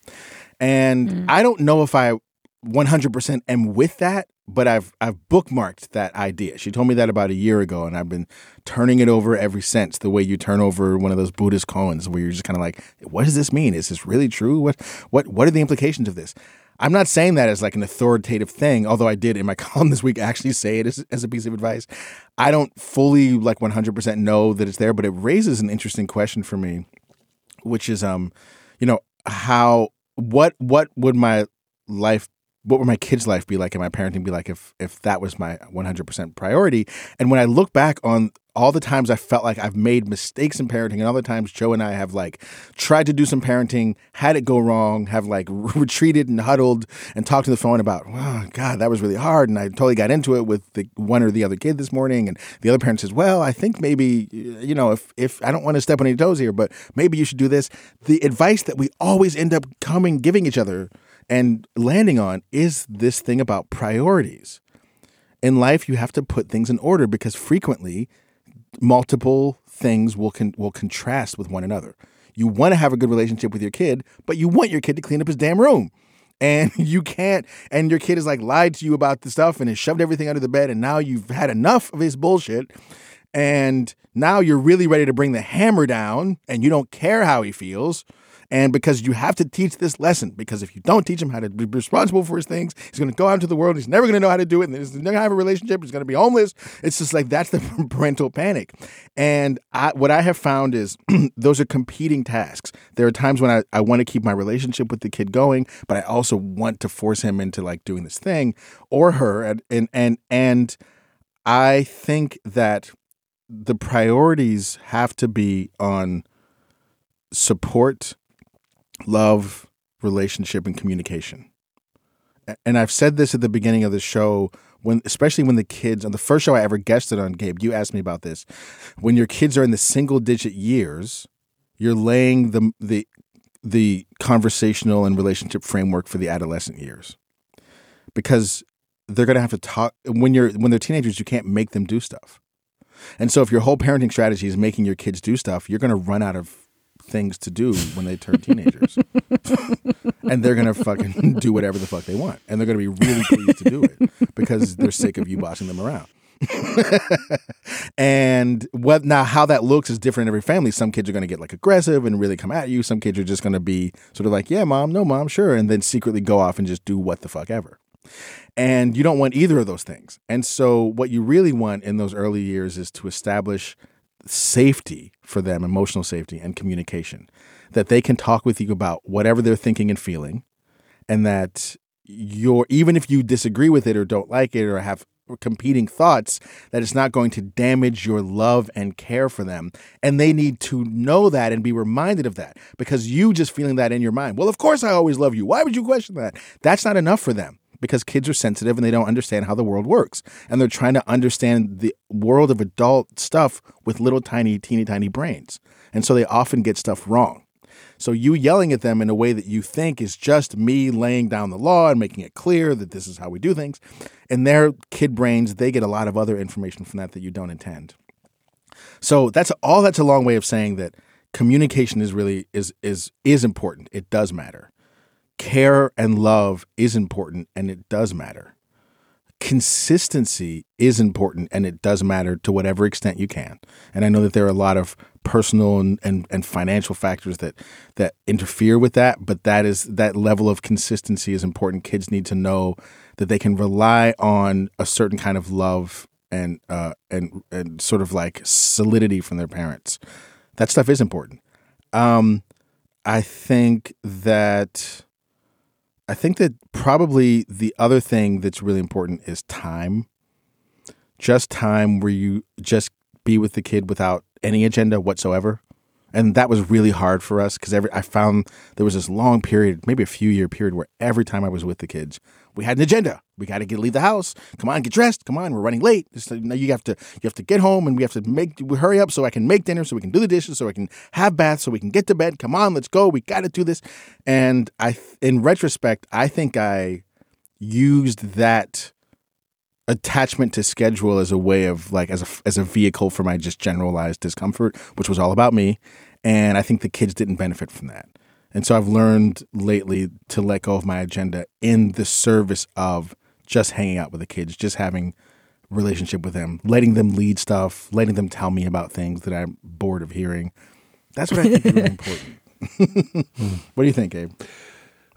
Speaker 6: And mm. I don't know if I 100% am with that, but I've I've bookmarked that idea. She told me that about a year ago, and I've been turning it over ever since. The way you turn over one of those Buddhist koans, where you're just kind of like, "What does this mean? Is this really true? What what what are the implications of this?" I'm not saying that as like an authoritative thing, although I did in my column this week actually say it as, as a piece of advice. I don't fully like 100% know that it's there, but it raises an interesting question for me, which is, um, you know, how what what would my life what would my kids' life be like and my parenting be like if if that was my 100% priority? And when I look back on all the times I felt like I've made mistakes in parenting, and all the times Joe and I have like tried to do some parenting, had it go wrong, have like retreated and huddled and talked to the phone about, oh God, that was really hard, and I totally got into it with the one or the other kid this morning, and the other parent says, well, I think maybe you know if if I don't want to step on any toes here, but maybe you should do this. The advice that we always end up coming giving each other and landing on is this thing about priorities. In life, you have to put things in order because frequently multiple things will con- will contrast with one another. You want to have a good relationship with your kid, but you want your kid to clean up his damn room. And you can't, and your kid has like lied to you about the stuff and has shoved everything under the bed, and now you've had enough of his bullshit. And now you're really ready to bring the hammer down, and you don't care how he feels and because you have to teach this lesson. Because if you don't teach him how to be responsible for his things, he's going to go out into the world. He's never going to know how to do it. And he's never going to have a relationship. He's going to be homeless. It's just like that's the parental panic. And I, what I have found is those are competing tasks. There are times when I, I want to keep my relationship with the kid going, but I also want to force him into like doing this thing or her. And, and, and, and I think that the priorities have to be on support love, relationship, and communication. And I've said this at the beginning of the show when especially when the kids on the first show I ever guested on, Gabe, you asked me about this. When your kids are in the single digit years, you're laying the the the conversational and relationship framework for the adolescent years. Because they're going to have to talk when you're when they're teenagers, you can't make them do stuff. And so if your whole parenting strategy is making your kids do stuff, you're going to run out of things to do when they turn teenagers. and they're going to fucking do whatever the fuck they want. And they're going to be really pleased to do it because they're sick of you bossing them around. and what now how that looks is different in every family. Some kids are going to get like aggressive and really come at you. Some kids are just going to be sort of like, "Yeah, mom, no, mom, sure," and then secretly go off and just do what the fuck ever. And you don't want either of those things. And so what you really want in those early years is to establish safety for them, emotional safety and communication, that they can talk with you about whatever they're thinking and feeling, and that you're, even if you disagree with it or don't like it or have competing thoughts, that it's not going to damage your love and care for them. And they need to know that and be reminded of that because you just feeling that in your mind, well, of course I always love you. Why would you question that? That's not enough for them because kids are sensitive and they don't understand how the world works. And they're trying to understand the world of adult stuff with little tiny, teeny tiny brains. And so they often get stuff wrong. So you yelling at them in a way that you think is just me laying down the law and making it clear that this is how we do things. In their kid brains, they get a lot of other information from that that you don't intend. So that's all that's a long way of saying that communication is really is is is important. It does matter care and love is important and it does matter. Consistency is important and it does matter to whatever extent you can. And I know that there are a lot of personal and, and, and financial factors that that interfere with that, but that is that level of consistency is important. Kids need to know that they can rely on a certain kind of love and uh, and and sort of like solidity from their parents. That stuff is important. Um, I think that I think that probably the other thing that's really important is time. Just time where you just be with the kid without any agenda whatsoever. And that was really hard for us because every I found there was this long period, maybe a few year period, where every time I was with the kids, we had an agenda. We got to get leave the house. Come on, get dressed. Come on, we're running late. So, uh, you, you have to you have to get home and we have to make we hurry up so I can make dinner, so we can do the dishes, so I can have baths, so we can get to bed. Come on, let's go. We got to do this. And I, in retrospect, I think I used that attachment to schedule as a way of like as a as a vehicle for my just generalized discomfort, which was all about me. And I think the kids didn't benefit from that. And so I've learned lately to let go of my agenda in the service of just hanging out with the kids, just having relationship with them, letting them lead stuff, letting them tell me about things that I'm bored of hearing. That's what I think is really important. what do you think, Abe?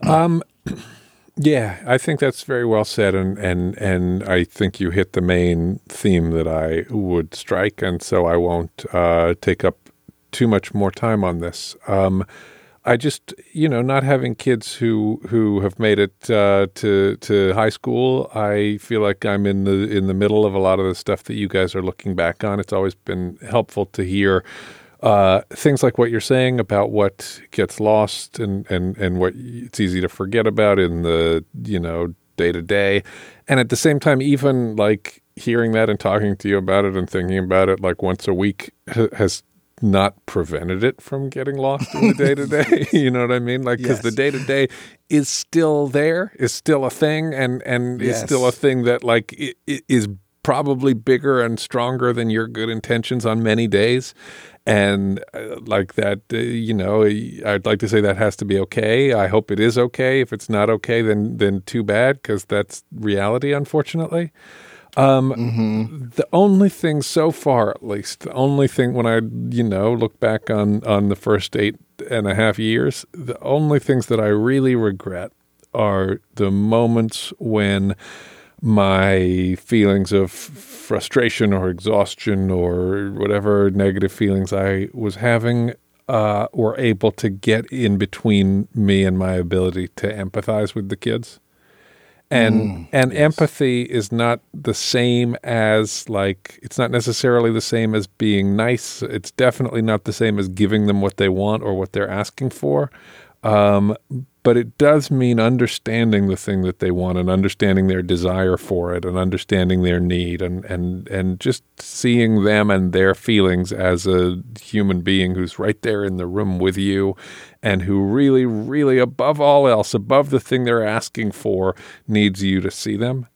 Speaker 4: Um, yeah, I think that's very well said, and and and I think you hit the main theme that I would strike, and so I won't uh, take up too much more time on this. Um, I just you know not having kids who who have made it uh, to to high school. I feel like I'm in the in the middle of a lot of the stuff that you guys are looking back on. It's always been helpful to hear uh, things like what you're saying about what gets lost and and and what it's easy to forget about in the you know day to day, and at the same time, even like hearing that and talking to you about it and thinking about it like once a week has not prevented it from getting lost in the day to day. You know what I mean? Like because the day to day is still there, is still a thing, and and is still a thing that like i- i- is probably bigger and stronger than your good intentions on many days. And uh, like that, uh, you know, I'd like to say that has to be okay. I hope it is okay. If it's not okay, then then too bad, because that's reality, unfortunately. Um, The only thing so far, at least, the only thing when I, you know, look back on on the first eight and a half years, the only things that I really regret are the moments when my feelings of frustration or exhaustion or whatever negative feelings I was having uh, were able to get in between me and my ability to empathize with the kids and mm, and empathy is not the same as like it's not necessarily the same as being nice. It's definitely not the same as giving them what they want or what they're asking for um, but it does mean understanding the thing that they want and understanding their desire for it and understanding their need and and and just seeing them and their feelings as a human being who's right there in the room with you and who really really above all else above the thing they're asking for needs you to see them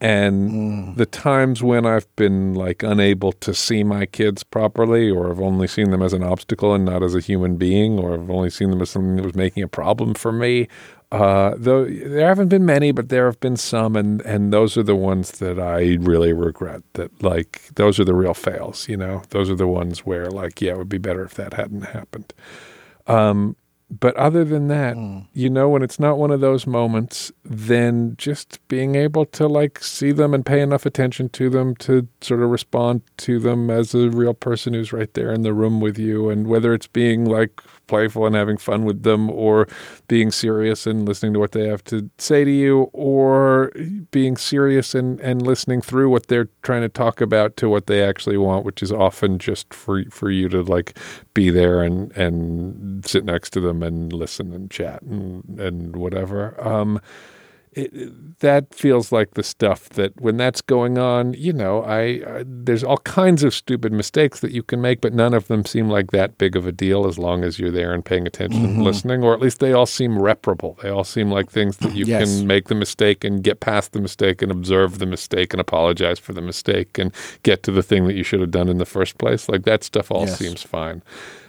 Speaker 4: and the times when I've been like unable to see my kids properly, or I've only seen them as an obstacle and not as a human being, or I've only seen them as something that was making a problem for me, uh, though there haven't been many, but there have been some, and and those are the ones that I really regret. That like those are the real fails. You know, those are the ones where like yeah, it would be better if that hadn't happened. Um, but other than that, hmm. you know, when it's not one of those moments, then just being able to like see them and pay enough attention to them to sort of respond to them as a real person who's right there in the room with you. And whether it's being like playful and having fun with them or being serious and listening to what they have to say to you or being serious and, and listening through what they're trying to talk about to what they actually want, which is often just for for you to like be there and and sit next to them and listen and chat and and whatever. Um, it, that feels like the stuff that when that's going on, you know, I, I there's all kinds of stupid mistakes that you can make, but none of them seem like that big of a deal as long as you're there and paying attention and
Speaker 6: Mhm.
Speaker 4: listening, or at least they all seem reparable. They all seem like things that you
Speaker 6: Yes.
Speaker 4: can make the mistake and get past the mistake and observe the mistake and apologize for the mistake and get to the thing that you should have done in the first place. Like that stuff all
Speaker 6: Yes.
Speaker 4: seems fine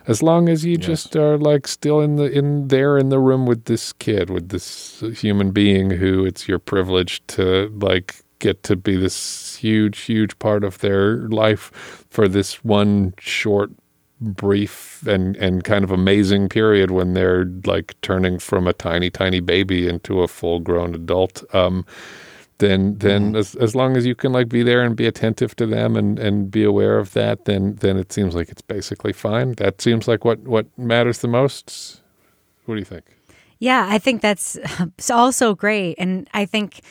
Speaker 4: as long as you just are like still in the in there in the room with this kid with this human being who it's your privilege to like get to be this huge huge part of their life for this one short brief and and kind of amazing period when they're like turning from a tiny tiny baby into a full grown adult. Um then then mm-hmm. as as long as you can like be there and be attentive to them and and be aware of that then then it seems like it's basically fine that seems like what what matters the most what do you think
Speaker 5: Yeah, I think that's also great. And I think,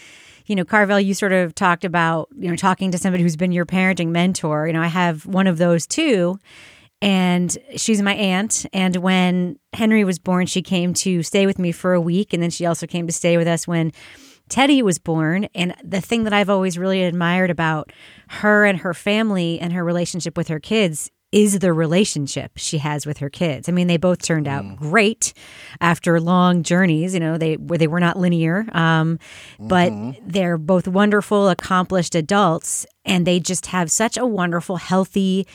Speaker 5: you know, Carvell, you sort of talked about, you know, talking to somebody who's been your parenting mentor. You know, I have one of those too. And she's my aunt. And when Henry was born, she came to stay with me for a week. And then she also came to stay with us when Teddy was born. And the thing that I've always really admired about her and her family and her relationship with her kids is the relationship she has with her kids. I mean, they both turned out great after long journeys. You know, they where they were not linear, um, but they're both wonderful, accomplished adults, and they just have such a wonderful, healthy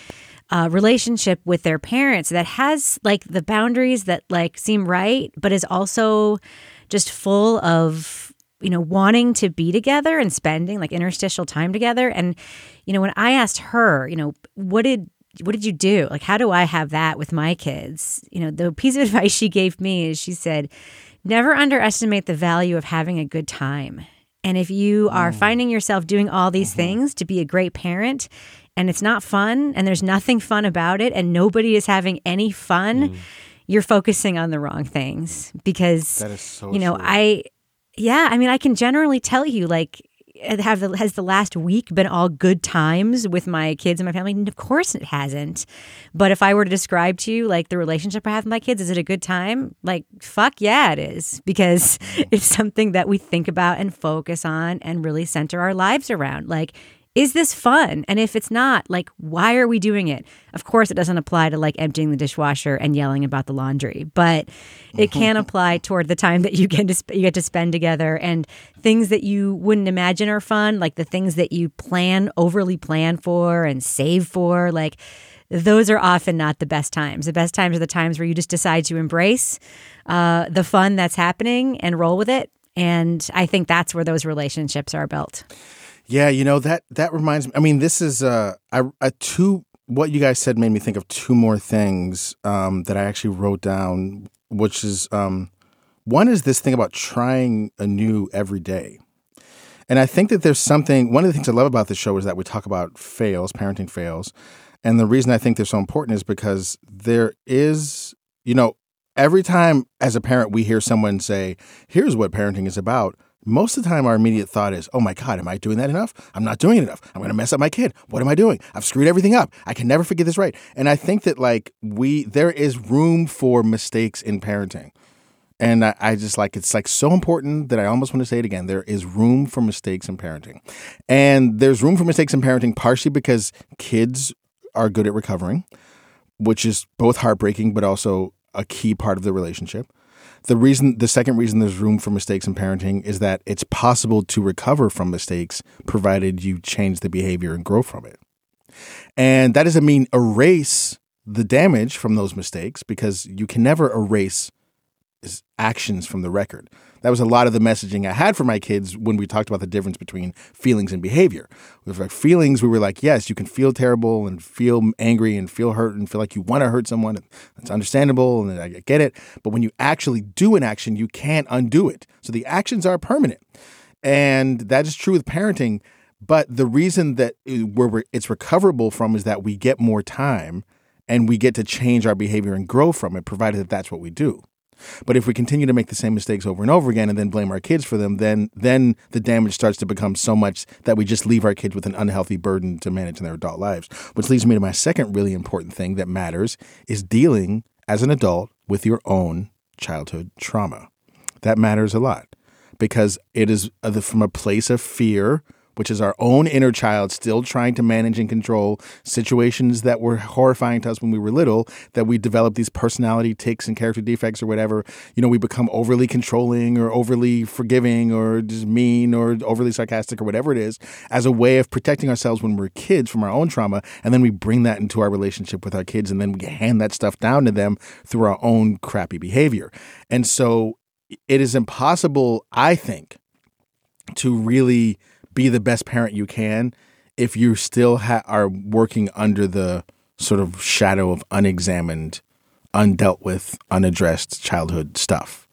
Speaker 5: uh, relationship with their parents that has like the boundaries that like seem right, but is also just full of you know wanting to be together and spending like interstitial time together. And you know, when I asked her, you know, what did what did you do? Like, how do I have that with my kids? You know, the piece of advice she gave me is she said, never underestimate the value of having a good time. And if you are mm. finding yourself doing all these mm-hmm. things to be a great parent and it's not fun and there's nothing fun about it and nobody is having any fun, mm. you're focusing on the wrong things because
Speaker 6: That is so
Speaker 5: you know
Speaker 6: true.
Speaker 5: I yeah I mean I can generally tell you like have the, has the last week been all good times with my kids and my family? And Of course it hasn't. But if I were to describe to you like the relationship I have with my kids, is it a good time? Like fuck yeah, it is because it's something that we think about and focus on and really center our lives around. Like is this fun? And if it's not, like, why are we doing it? Of course, it doesn't apply to like emptying the dishwasher and yelling about the laundry, but it can apply toward the time that you get to sp- you get to spend together and things that you wouldn't imagine are fun, like the things that you plan overly plan for and save for, like. Those are often not the best times. The best times are the times where you just decide to embrace uh, the fun that's happening and roll with it. And I think that's where those relationships are built.
Speaker 6: Yeah, you know that that reminds me. I mean, this is a, I, I two. What you guys said made me think of two more things um, that I actually wrote down, which is um, one is this thing about trying anew every day. And I think that there's something, one of the things I love about this show is that we talk about fails, parenting fails. And the reason I think they're so important is because there is, you know, every time as a parent we hear someone say, here's what parenting is about, most of the time our immediate thought is, oh my God, am I doing that enough? I'm not doing it enough. I'm going to mess up my kid. What am I doing? I've screwed everything up. I can never forget this right. And I think that like we, there is room for mistakes in parenting. And I, I just like it's like so important that I almost want to say it again. There is room for mistakes in parenting. And there's room for mistakes in parenting partially because kids are good at recovering, which is both heartbreaking but also a key part of the relationship. The reason the second reason there's room for mistakes in parenting is that it's possible to recover from mistakes provided you change the behavior and grow from it. And that doesn't mean erase the damage from those mistakes because you can never erase actions from the record. That was a lot of the messaging I had for my kids when we talked about the difference between feelings and behavior. With like feelings, we were like, yes, you can feel terrible and feel angry and feel hurt and feel like you want to hurt someone. That's understandable and I get it. But when you actually do an action, you can't undo it. So the actions are permanent. And that is true with parenting. But the reason that where it's recoverable from is that we get more time and we get to change our behavior and grow from it, provided that that's what we do. But if we continue to make the same mistakes over and over again and then blame our kids for them, then then the damage starts to become so much that we just leave our kids with an unhealthy burden to manage in their adult lives. Which leads me to my second really important thing that matters is dealing as an adult with your own childhood trauma. That matters a lot because it is uh, from a place of fear, which is our own inner child still trying to manage and control situations that were horrifying to us when we were little, that we develop these personality tics and character defects or whatever. You know, we become overly controlling or overly forgiving or just mean or overly sarcastic or whatever it is as a way of protecting ourselves when we're kids from our own trauma. And then we bring that into our relationship with our kids and then we hand that stuff down to them through our own crappy behavior. And so it is impossible, I think, to really be the best parent you can if you still ha- are working under the sort of shadow of unexamined, undealt with, unaddressed childhood stuff.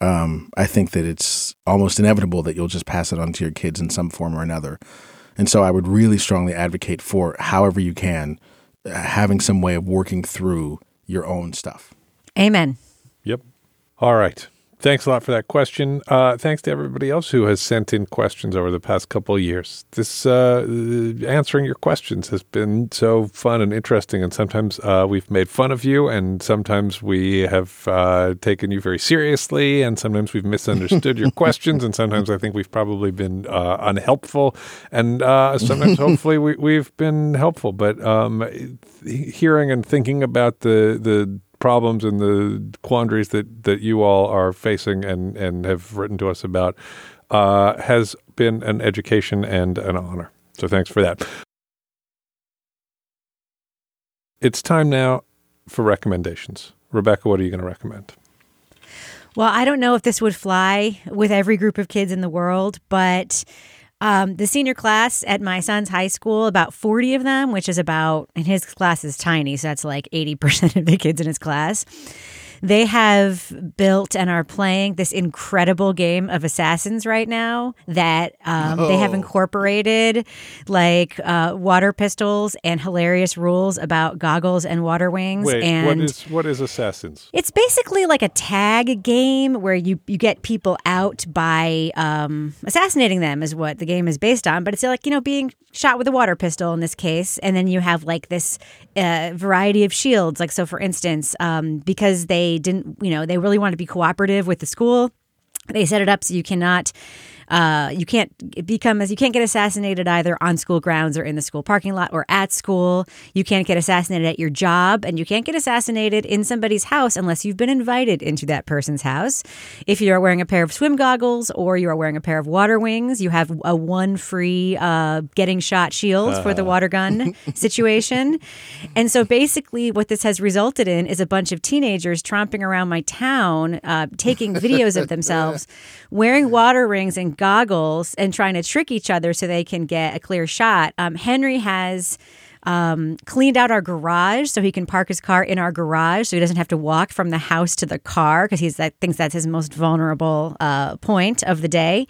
Speaker 6: Um, I think that it's almost inevitable that you'll just pass it on to your kids in some form or another. And so I would really strongly advocate for, however you can, uh, having some way of working through your own stuff.
Speaker 5: Amen.
Speaker 4: Yep. All right. Thanks a lot for that question. Uh, thanks to everybody else who has sent in questions over the past couple of years. This uh, answering your questions has been so fun and interesting, and sometimes uh, we've made fun of you, and sometimes we have uh, taken you very seriously, and sometimes we've misunderstood your questions, and sometimes I think we've probably been uh, unhelpful, and uh, sometimes hopefully we, we've been helpful. But um, hearing and thinking about the the problems and the quandaries that, that you all are facing and, and have written to us about uh, has been an education and an honor. So thanks for that. It's time now for recommendations. Rebecca, what are you going to recommend?
Speaker 5: Well, I don't know if this would fly with every group of kids in the world, but um, the senior class at my son's high school, about 40 of them, which is about, and his class is tiny, so that's like 80% of the kids in his class. They have built and are playing this incredible game of Assassins right now that um, they have
Speaker 4: Oh.
Speaker 5: incorporated like uh, water pistols and hilarious rules about goggles and water wings.
Speaker 4: Wait,
Speaker 5: and
Speaker 4: what is what is Assassins?
Speaker 5: it's basically like a tag game where you, you get people out by um, assassinating them, is what the game is based on. But it's like, you know, being shot with a water pistol in this case. And then you have like this uh, variety of shields. Like, so for instance, um, because they didn't, you know, they really want to be cooperative with the school, they set it up so you cannot uh, you can't become as you can't get assassinated either on school grounds or in the school parking lot or at school. You can't get assassinated at your job, and you can't get assassinated in somebody's house unless you've been invited into that person's house. If you are wearing a pair of swim goggles or you are wearing a pair of water wings, you have a one free uh, getting shot shield for the water gun situation. And so basically, what this has resulted in is a bunch of teenagers tromping around my town, uh, taking videos of themselves wearing water rings and goggles and trying to trick each other so they can get a clear shot. Um, Henry has. Um, cleaned out our garage so he can park his car in our garage so he doesn't have to walk from the house to the car because he's that thinks that's his most vulnerable uh, point of the day.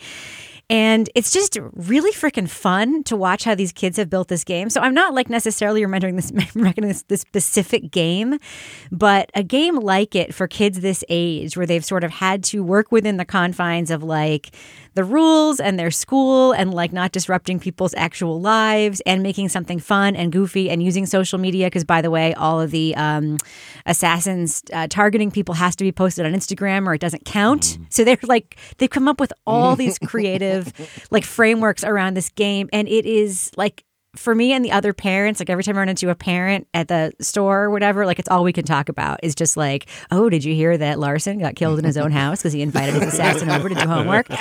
Speaker 5: And it's just really freaking fun to watch how these kids have built this game. So I'm not like necessarily remembering this, recommending this, this specific game, but a game like it for kids this age where they've sort of had to work within the confines of like the rules and their school and like not disrupting people's actual lives and making something fun and goofy and using social media. Because by the way, all of the um, assassins uh, targeting people has to be posted on Instagram or it doesn't count. So they're like, they've come up with all these creative like frameworks around this game. And it is like, for me and the other parents, like every time I run into a parent at the store or whatever, like it's all we can talk about is just like, oh, did you hear that Larson got killed in his own house because he invited his assassin over to do homework?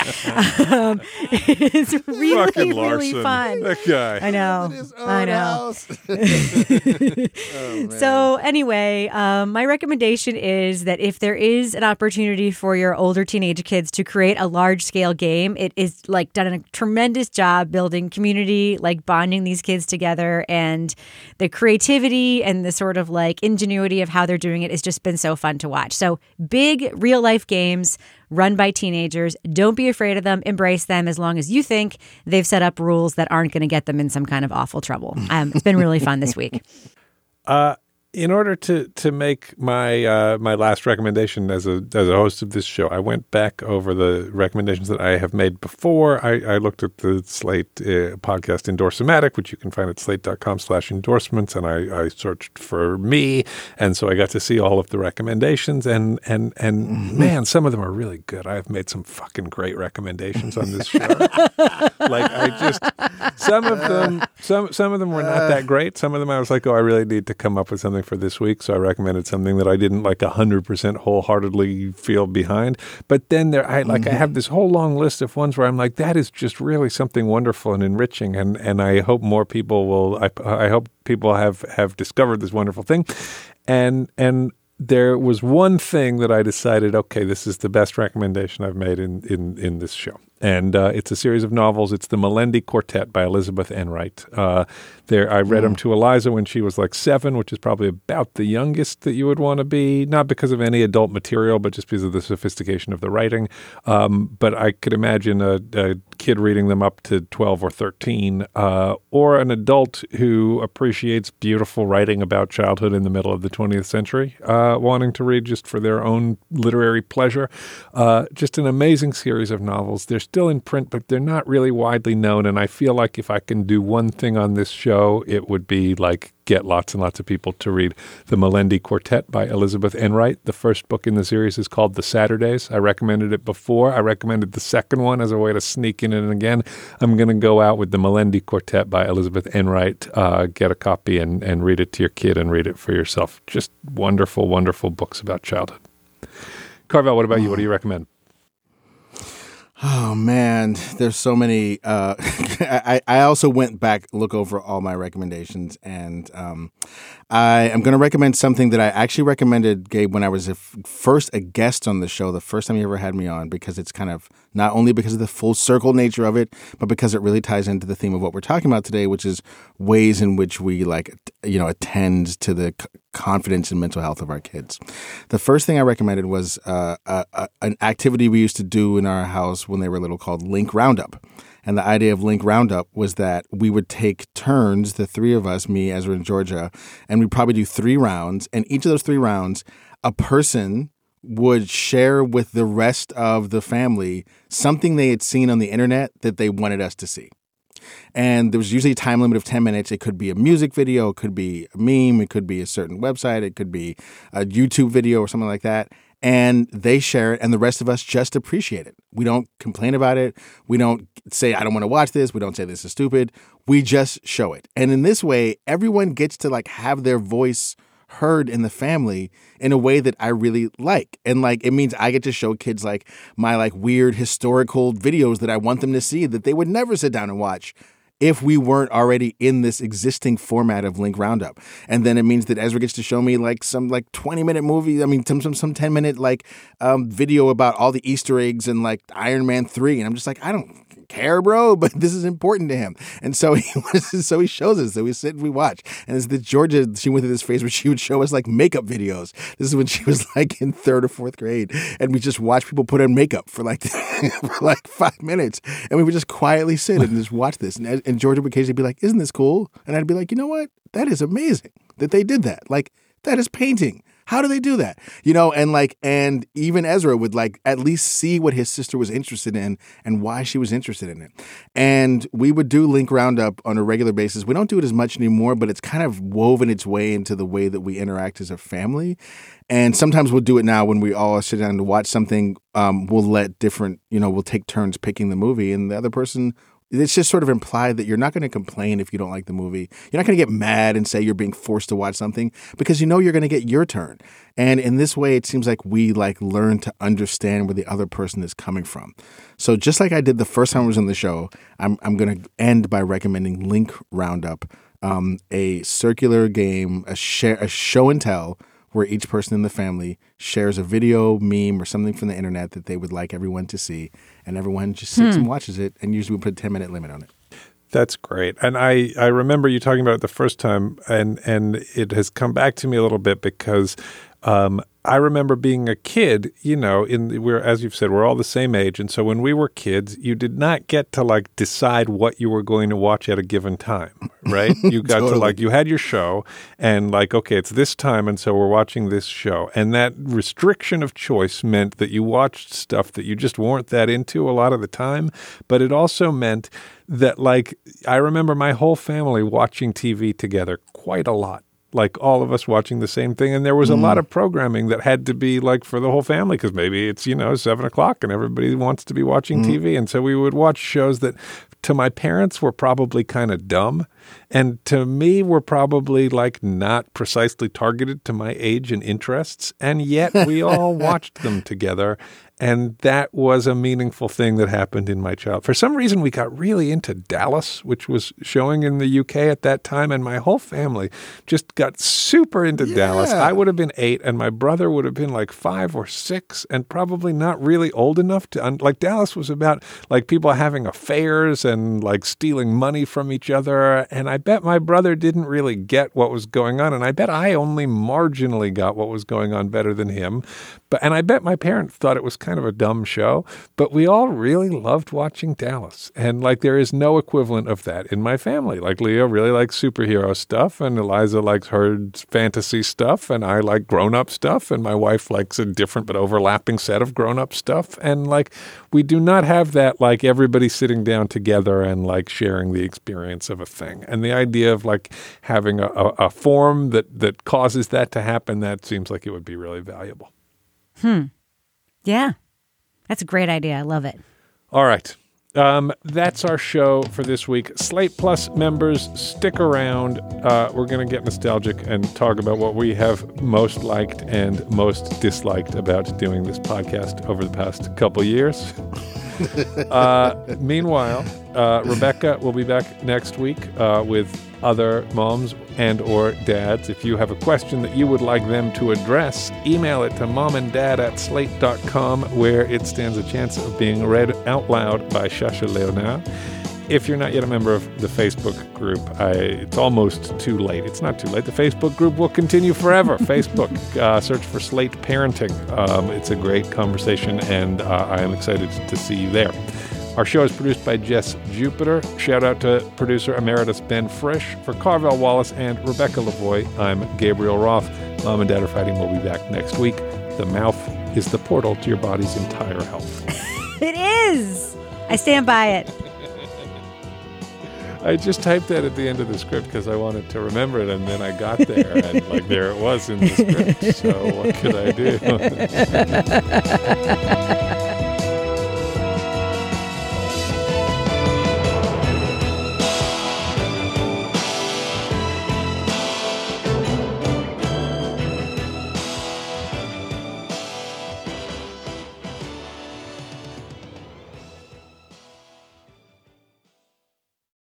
Speaker 5: Um, it's really,
Speaker 4: Fucking
Speaker 5: really
Speaker 4: Larson.
Speaker 5: fun.
Speaker 4: That guy.
Speaker 5: I know. I know. so anyway, um, my recommendation is that if there is an opportunity for your older teenage kids to create a large scale game, it is like done a tremendous job building community, like bonding these kids together, and the creativity and the sort of like ingenuity of how they're doing it has just been so fun to watch. So big real life games run by teenagers. Don't be afraid of them. Embrace them as long as you think they've set up rules that aren't going to get them in some kind of awful trouble. Um, it's been really fun this week.
Speaker 4: Uh, in order to to make my uh, my last recommendation as a as a host of this show, I went back over the recommendations that I have made before. I, I looked at the Slate uh, podcast Endorsomatic, which you can find at slate.com slash endorsements, and I, I searched for me, and so I got to see all of the recommendations, and and and man, some of them are really good. I've made some fucking great recommendations on this show. like I just some of them some some of them were not that great. Some of them I was like, oh, I really need to come up with something for this week, so I recommended something that I didn't like hundred percent wholeheartedly feel behind. But then there, I like I have mm-hmm. this whole long list of ones where I'm like, that is just really something wonderful and enriching, and and I hope more people will. I I hope people have have discovered this wonderful thing, and and there was one thing that I decided, okay, this is the best recommendation I've made in in, in this show, and uh, it's a series of novels. It's the Melendy Quartet by Elizabeth Enright. Uh, there, I read them to Eliza when she was like seven, which is probably about the youngest that you would want to be, not because of any adult material, but just because of the sophistication of the writing. Um, but I could imagine a, a kid reading them up to twelve or thirteen, uh, or an adult who appreciates beautiful writing about childhood in the middle of the twentieth century, uh, wanting to read just for their own literary pleasure. Uh, just an amazing series of novels. They're still in print, but they're not really widely known. And I feel like if I can do one thing on this show, it would be like get lots and lots of people to read The Melendy Quartet by Elizabeth Enright. The first book in the series is called The Saturdays. I recommended it before. I recommended the second one as a way to sneak in it again. I'm going to go out with The Melendy Quartet by Elizabeth Enright. Uh, get a copy and, and read it to your kid and read it for yourself. Just wonderful, wonderful books about childhood. Carvell, what about you? What do you recommend?
Speaker 6: Oh man, there's so many uh, I, I also went back look over all my recommendations and um, I am going to recommend something that I actually recommended Gabe when I was a f- first a guest on the show the first time he ever had me on because it's kind of not only because of the full circle nature of it but because it really ties into the theme of what we're talking about today which is ways in which we like you know attend to the c- confidence and mental health of our kids. The first thing I recommended was uh, a, a, an activity we used to do in our house when they were little called Link Roundup. And the idea of Link Roundup was that we would take turns, the three of us, me, Ezra, and Georgia, and we'd probably do three rounds. And each of those three rounds, a person would share with the rest of the family something they had seen on the internet that they wanted us to see. And there was usually a time limit of 10 minutes. It could be a music video, it could be a meme, it could be a certain website, it could be a YouTube video or something like that. And they share it, and the rest of us just appreciate it. We don't complain about it. We don't say, I don't want to watch this. We don't say this is stupid. We just show it. And in this way, everyone gets to like have their voice heard in the family in a way that I really like. And like it means I get to show kids like my like weird historical videos that I want them to see that they would never sit down and watch if we weren't already in this existing format of Link Roundup. And then it means that Ezra gets to show me like some like 20 minute movie, I mean some some some 10 minute like um video about all the Easter eggs and like Iron Man 3 and I'm just like I don't care, bro, but this is important to him. And so he was, so he shows us. So we sit and we watch. And it's the Georgia, she went through this phase where she would show us like makeup videos. This is when she was like in third or fourth grade. And we just watch people put on makeup for like for like five minutes. And we would just quietly sit and just watch this. And, and Georgia would occasionally be like, Isn't this cool? And I'd be like, you know what? That is amazing that they did that. Like that is painting. How do they do that? You know, and like, and even Ezra would like at least see what his sister was interested in and why she was interested in it. And we would do Link Roundup on a regular basis. We don't do it as much anymore, but it's kind of woven its way into the way that we interact as a family. And sometimes we'll do it now when we all sit down to watch something. Um, we'll let different, you know, we'll take turns picking the movie, and the other person it's just sort of implied that you're not going to complain if you don't like the movie. You're not going to get mad and say you're being forced to watch something because you know you're going to get your turn. And in this way, it seems like we like learn to understand where the other person is coming from. So just like I did the first time I was on the show, I'm I'm going to end by recommending Link Roundup, um, a circular game, a share, a show and tell where each person in the family shares a video, meme, or something from the internet that they would like everyone to see, and everyone just sits
Speaker 4: Hmm.
Speaker 6: and watches it. And usually we put a ten minute limit on it.
Speaker 4: That's great. And I, I remember you talking about it the first time and and it has come back to me a little bit because um, I remember being a kid, you know, in we're as you've said, we're all the same age. And so when we were kids, you did not get to like decide what you were going to watch at a given time, right? You got to like you had your show and like, okay, it's this time and so we're watching this show. And that restriction of choice meant that you watched stuff that you just weren't that into a lot of the time. But it also meant that like I remember my whole family watching TV together quite a lot. Like all of us watching the same thing, and there was a lot hmm. of programming that had to be like for the whole family because maybe it's you know seven o'clock and everybody wants to be watching hmm. TV, and so we would watch shows that to my parents were probably kind of dumb, and to me were probably like not precisely targeted to my age and interests, and yet we all watched them together, and that was a meaningful thing that happened in my child. For some reason, we got really into Dallas, which was showing in the UK at that time, and my whole family just got super into Dallas. I would have been eight, and my brother would have been like five or six, and probably not really old enough to un- like. Dallas was about like people having affairs and like stealing money from each other, and I bet my brother didn't really get what was going on, and I bet I only marginally got what was going on better than him. But and I bet my parents thought it was kind of a dumb show, but we all really loved watching Dallas. And like there is no equivalent of that in my family. Like Leo really likes superhero stuff and Eliza likes her fantasy stuff and I like grown-up stuff and my wife likes a different but overlapping set of grown-up stuff and like we do not have that like everybody sitting down together and like sharing the experience of a thing. And the idea of like having a, a, a form that that causes that to happen that seems like it would be really valuable.
Speaker 5: Hmm. Yeah. That's a great idea. I love it.
Speaker 4: All right. Um, that's our show for this week. Slate Plus members, stick around. Uh, we're going to get nostalgic and talk about what we have most liked and most disliked about doing this podcast over the past couple years. Uh, meanwhile, uh, Rebecca will be back next week uh, with other moms and or dads. If you have a question that you would like them to address, email it to momanddad at slate.com where it stands a chance of being read out loud by Sasha Leonard. If you're not yet a member of the Facebook group, I, it's almost too late. It's not too late. The Facebook group will continue forever. Facebook, uh, search for Slate Parenting. Um, it's a great conversation, and uh, I am excited to see you there. Our show is produced by Jess Jupiter. Shout out to producer emeritus Ben Frisch. For Carvell Wallace and Rebecca Lavoie, I'm Gabriel Roth. Mom and Dad are fighting. We'll be back next week. The mouth is the portal to your body's entire health.
Speaker 5: It is. I stand by it.
Speaker 4: I just typed that at the end of the script because I wanted to remember it, and then I got there, and like there it was in the script. So what could I do?